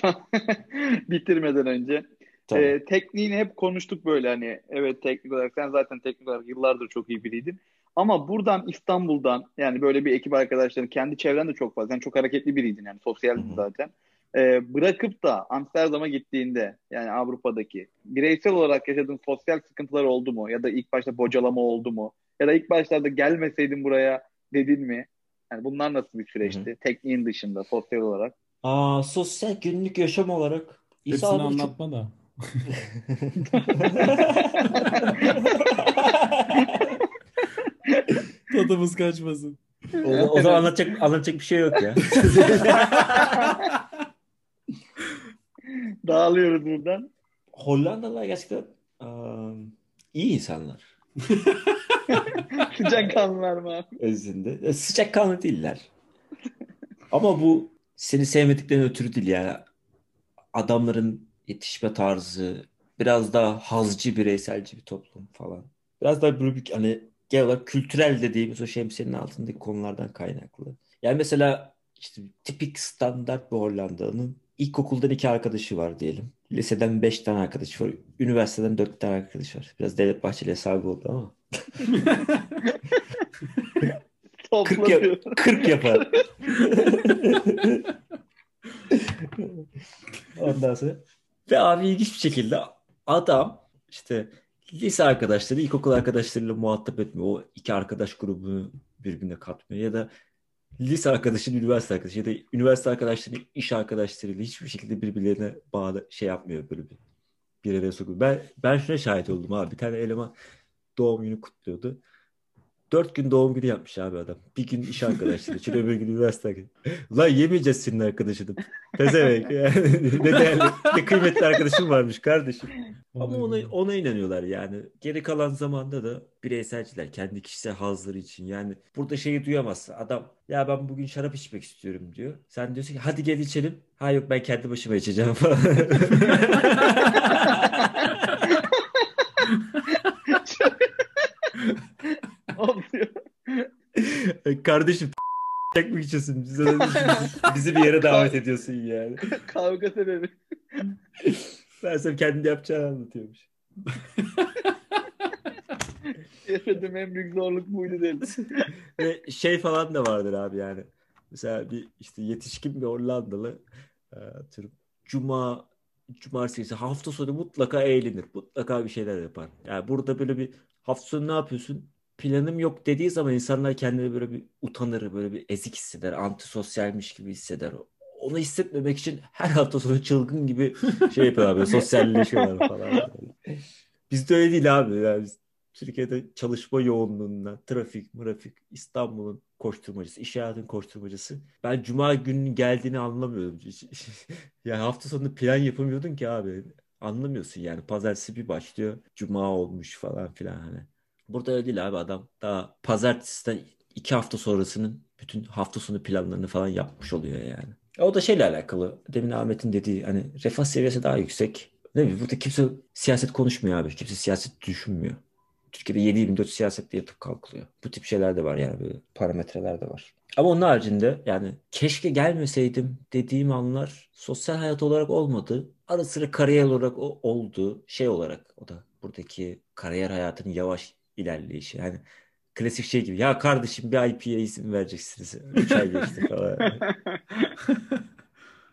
[LAUGHS] Bitirmeden önce. Tabii. Ee, tekniğini hep konuştuk böyle hani. Evet teknik olarak sen zaten teknik olarak yıllardır çok iyi biriydin. Ama buradan İstanbul'dan yani böyle bir ekip arkadaşların kendi çevren de çok fazla. Sen çok hareketli biriydin yani sosyaldin zaten. Ee, bırakıp da Amsterdam'a gittiğinde yani Avrupa'daki bireysel olarak yaşadığın sosyal sıkıntılar oldu mu? Ya da ilk başta bocalama oldu mu? Ya da ilk başlarda gelmeseydin buraya dedin mi? Yani bunlar nasıl bir süreçti? Tekniğin dışında sosyal olarak. Aa, sosyal günlük yaşam olarak İsa Hepsini abi çok... anlatma da. [LAUGHS] Tadımız kaçmasın. O, o zaman anlatacak, anlatacak bir şey yok ya. [LAUGHS] Dağılıyoruz buradan. Hollandalılar gerçekten um, iyi insanlar. [LAUGHS] Sıcak kanlılar mı abi? Özünde. E, Sıcak kanlı değiller. Ama bu seni sevmediklerini ötürü değil yani. Adamların yetişme tarzı biraz daha hazcı, bireyselci bir toplum falan. Biraz daha böyle bir hani genel olarak kültürel dediğimiz o şemsiyenin altındaki konulardan kaynaklı. Yani mesela işte tipik standart bir Hollandalı'nın ilkokuldan iki arkadaşı var diyelim. Liseden beş tane arkadaşı var. Üniversiteden dört tane arkadaşı var. Biraz Devlet Bahçeli hesabı oldu ama. 40, yap- Toplanıyor. 40 yapar. [LAUGHS] Ondan sonra ve abi ilginç bir şekilde adam işte lise arkadaşları, ilkokul arkadaşlarıyla muhatap etmiyor. O iki arkadaş grubunu birbirine katmıyor. Ya da lise arkadaşının üniversite arkadaşı ya da üniversite arkadaşlarının iş arkadaşlarıyla hiçbir şekilde birbirlerine bağlı şey yapmıyor böyle bir bir araya sokuyor. Ben ben şuna şahit oldum abi. Bir tane eleman doğum günü kutluyordu. Dört gün doğum günü yapmış abi adam. Bir gün iş arkadaşları için öbür gün üniversite arkadaşı. Lan yemeyeceğiz senin arkadaşını. Pezevenk. [LAUGHS] Yani ne değerli, ne kıymetli arkadaşım varmış kardeşim. Ama ona, ona inanıyorlar yani. Geri kalan zamanda da bireyselciler kendi kişisel hazları için. Yani burada şeyi duyamazsın. Adam ya ben bugün şarap içmek istiyorum diyor. Sen diyorsun ki hadi gel içelim. Ha yok ben kendi başıma içeceğim falan. [LAUGHS] [LAUGHS] Oluyor. Kardeşim tek mi içiyorsun? Bizi, bizi bir yere davet ediyorsun yani. [LAUGHS] Kavga sebebi. [LAUGHS] Ben sana kendi yapacağını anlatıyormuş. [LAUGHS] Yaşadığım en büyük zorluk buydu dedim. Ve şey falan da vardır abi yani. Mesela bir işte yetişkin bir Hollandalı e, Cuma cumartesi hafta sonu mutlaka eğlenir. Mutlaka bir şeyler yapar. Yani burada böyle bir hafta sonu ne yapıyorsun? Planım yok dediği zaman insanlar kendini böyle bir utanır, böyle bir ezik hisseder, antisosyalmiş gibi hisseder. Onu hissetmemek için her hafta sonu çılgın gibi şey yapıyorlar böyle sosyalleşiyorlar falan. Bizde öyle değil abi. Yani biz Türkiye'de çalışma yoğunluğundan, trafik, mırafik, İstanbul'un koşturmacısı, iş hayatının koşturmacısı. Ben cuma gününün geldiğini anlamıyorum. [LAUGHS] yani hafta sonu plan yapamıyordun ki abi. Anlamıyorsun yani. Pazartesi bir başlıyor. Cuma olmuş falan filan hani. Burada öyle değil abi adam. Daha pazartesiden iki hafta sonrasının bütün hafta sonu planlarını falan yapmış oluyor yani. O da şeyle alakalı. Demin Ahmet'in dediği hani refah seviyesi daha yüksek. Ne bileyim burada kimse siyaset konuşmuyor abi. Kimse siyaset düşünmüyor. Türkiye'de 7-24 siyasetle yatıp kalkılıyor. Bu tip şeyler de var yani böyle parametreler de var. Ama onun haricinde yani keşke gelmeseydim dediğim anlar sosyal hayat olarak olmadı. Ara sıra kariyer olarak o oldu. Şey olarak o da buradaki kariyer hayatının yavaş ilerleyişi. Yani klasik şey gibi. Ya kardeşim bir IP'ye isim vereceksiniz. 3 ay geçti [LAUGHS] falan.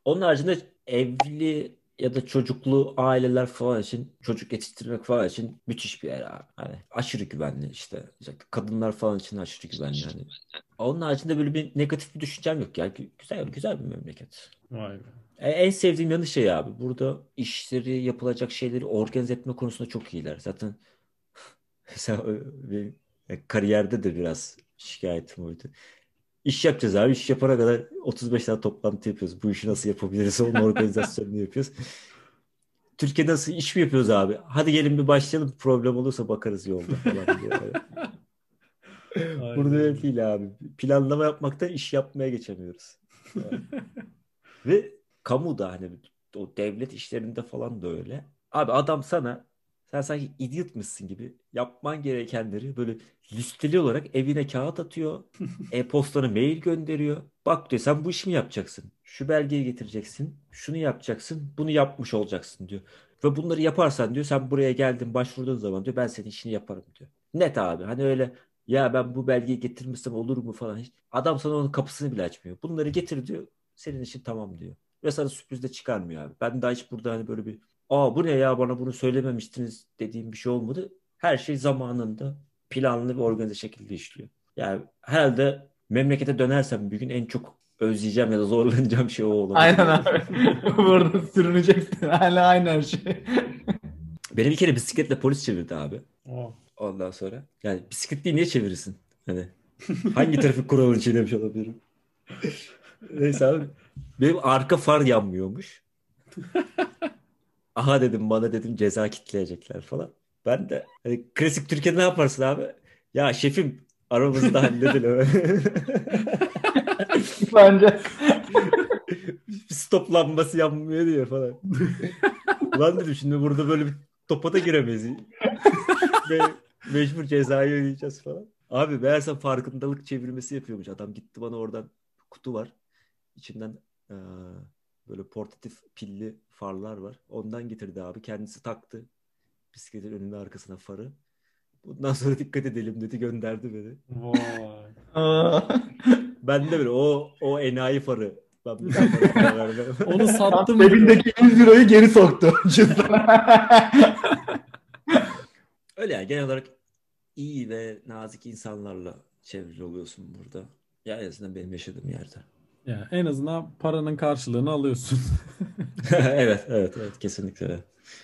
Onun haricinde evli ya da çocuklu aileler falan için çocuk yetiştirmek falan için müthiş bir yer abi. Hani aşırı güvenli işte. Kadınlar falan için aşırı güvenli yani. Onun haricinde böyle bir negatif bir düşüncem yok yani. Güzel güzel bir memleket. Vay be. E, En sevdiğim yanı şey abi. Burada işleri yapılacak şeyleri organize etme konusunda çok iyiler. Zaten [LAUGHS] kariyerde de biraz şikayetim oydu. İş yapacağız abi. İş yapana kadar 35 tane toplantı yapıyoruz. Bu işi nasıl yapabiliriz? Onun [LAUGHS] organizasyonunu yapıyoruz. Türkiye'de nasıl iş mi yapıyoruz abi? Hadi gelin bir başlayalım. Problem olursa bakarız yolda falan. [LAUGHS] Burada öyle değil abi. Planlama yapmaktan iş yapmaya geçemiyoruz. Yani. Ve kamu da hani o devlet işlerinde falan da öyle. Abi adam sana sen sanki idiotmuşsun gibi yapman gerekenleri böyle listeli olarak evine kağıt atıyor. [LAUGHS] E-postana mail gönderiyor. Bak diyor sen bu işi mi yapacaksın? Şu belgeyi getireceksin. Şunu yapacaksın. Bunu yapmış olacaksın diyor. Ve bunları yaparsan diyor sen buraya geldin başvurduğun zaman diyor ben senin işini yaparım diyor. Net abi hani öyle ya ben bu belgeyi getirmişsem olur mu falan. Hiç. Adam sana onun kapısını bile açmıyor. Bunları getir diyor. Senin işin tamam diyor. Ve sana sürpriz de çıkarmıyor abi. Ben daha hiç burada hani böyle bir aa bu ne ya bana bunu söylememiştiniz dediğim bir şey olmadı. Her şey zamanında planlı ve organize şekilde işliyor. Yani herhalde memlekete dönersem bir gün en çok özleyeceğim ya da zorlanacağım şey o olabilir. Aynen abi. [LAUGHS] Burada sürüneceksin. Hala aynı her şey. Beni bir kere bisikletle polis çevirdi abi. Oh. Ondan sonra. Yani bisikletliyi niye çevirirsin? Hani hangi trafik kuralını çiğnemiş olabilirim? Neyse abi. Benim arka far yanmıyormuş. Aha dedim bana dedim ceza kitleyecekler falan. Ben de hani klasik Türkiye'de ne yaparsın abi? Ya şefim aramızda halledelim. [LAUGHS] Bence. [LAUGHS] Stop lambası yanmıyor diye falan. Ulan dedim şimdi burada böyle bir topa da giremeyiz. Ve mecbur cezayı ödeyeceğiz falan. Abi meğerse farkındalık çevirmesi yapıyormuş. Adam gitti bana oradan kutu var. İçinden eee, böyle portatif pilli farlar var. Ondan getirdi abi. Kendisi taktı. Bisikletin önüne arkasına farı. Bundan sonra [LAUGHS] dikkat edelim dedi gönderdi beni. Vay. Ben de böyle o o enayi farı. Ben bir. [LAUGHS] Onu [LAUGHS] sattım. Cebindeki 100 euroyu geri soktu. Öyle yani genel olarak iyi ve nazik insanlarla çevrili oluyorsun burada. Ya en azından benim yaşadığım yerde. Ya, en azından paranın karşılığını alıyorsun. [LAUGHS] evet, evet, evet kesinlikle.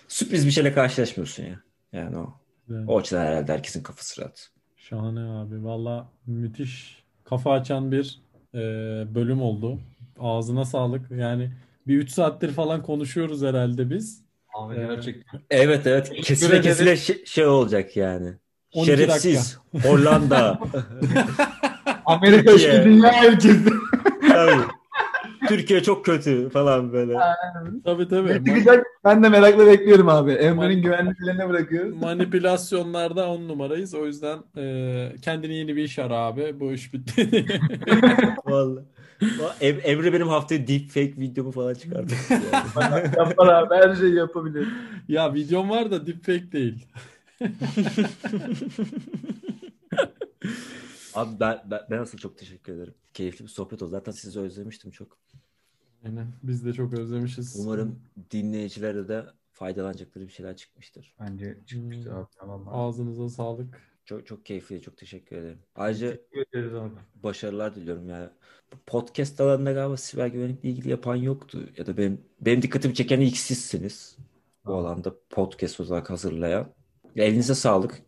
Sürpriz bir şeyle karşılaşmıyorsun ya. Yani o. Güzel. O açıdan herhalde herkesin kafası rahat. Şahane abi. Valla müthiş kafa açan bir e, bölüm oldu. Ağzına sağlık. Yani bir 3 saattir falan konuşuyoruz herhalde biz. Abi Ee, gerçekten. Evet evet kesile kesile şey, şey olacak yani. 12 Şerefsiz. Hollanda. [LAUGHS] Amerika işte dünya ülkesi. Tabii. Türkiye çok kötü falan böyle. Tabii tabii. Çıkacak? Ben de merakla bekliyorum abi. Man- Emre'nin güvenliklerine bırakıyoruz. manipülasyonlarda on numarayız. O yüzden e, kendine yeni bir iş ara abi. Bu iş bitti. [LAUGHS] Vallahi. Va- Em- Emre benim haftaya deepfake videomu falan çıkardı. [LAUGHS] Yani. Yapar abi her şeyi yapabilir. Ya videom var da deepfake değil. [LAUGHS] Abi ben, ben, ben asıl çok teşekkür ederim. Keyifli bir sohbet oldu. Zaten sizi özlemiştim çok. Aynen. Biz de çok özlemişiz. Umarım dinleyicilere de faydalanacakları bir şeyler çıkmıştır. Bence çıkmıştı Hmm. abi. Tamam abi. Ağzınıza sağlık. Çok çok keyifli, çok teşekkür ederim. Ayrıca Teşekkür ederiz abi. başarılar diliyorum yani. Bu podcast alanında galiba siber güvenlikle ilgili yapan yoktu. Ya da benim benim dikkatimi çeken ilk sizsiniz. Bu alanda podcast olarak hazırlayan. Elinize sağlık.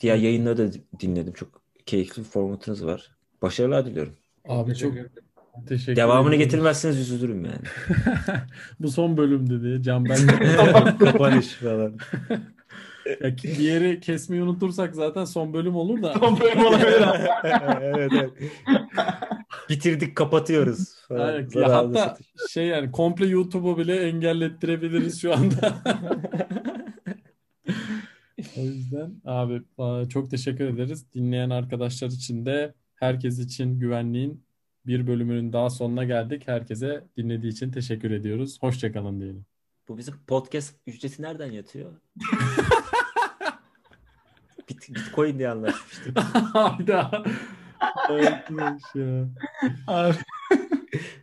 Diğer yayınları da dinledim. Çok keyifli bir formatınız var. Başarılar diliyorum. Abi çok Teşekkür Devamını ederim. getirmezseniz üzülürüm yani. [LAUGHS] Bu son bölüm dedi. Can ben [LAUGHS] Kapanış falan. [LAUGHS] Ya ki- diğeri kesmeyi unutursak zaten son bölüm olur da. Son bölüm olabilir abi. evet, evet. Bitirdik kapatıyoruz. falan. Aynen. Ya hatta satış. şey yani komple YouTube'u bile engellettirebiliriz şu anda. O yüzden abi aa, çok teşekkür ederiz. Dinleyen arkadaşlar için de herkes için güvenliğin bir bölümünün daha sonuna geldik. Herkese dinlediği için teşekkür ediyoruz. Hoşçakalın diyelim. Bu bizim podcast ücreti nereden yatıyor? [LAUGHS] Bit, Bitcoin diye anlaşmıştık. [LAUGHS] Hayda. [LAUGHS] Abi,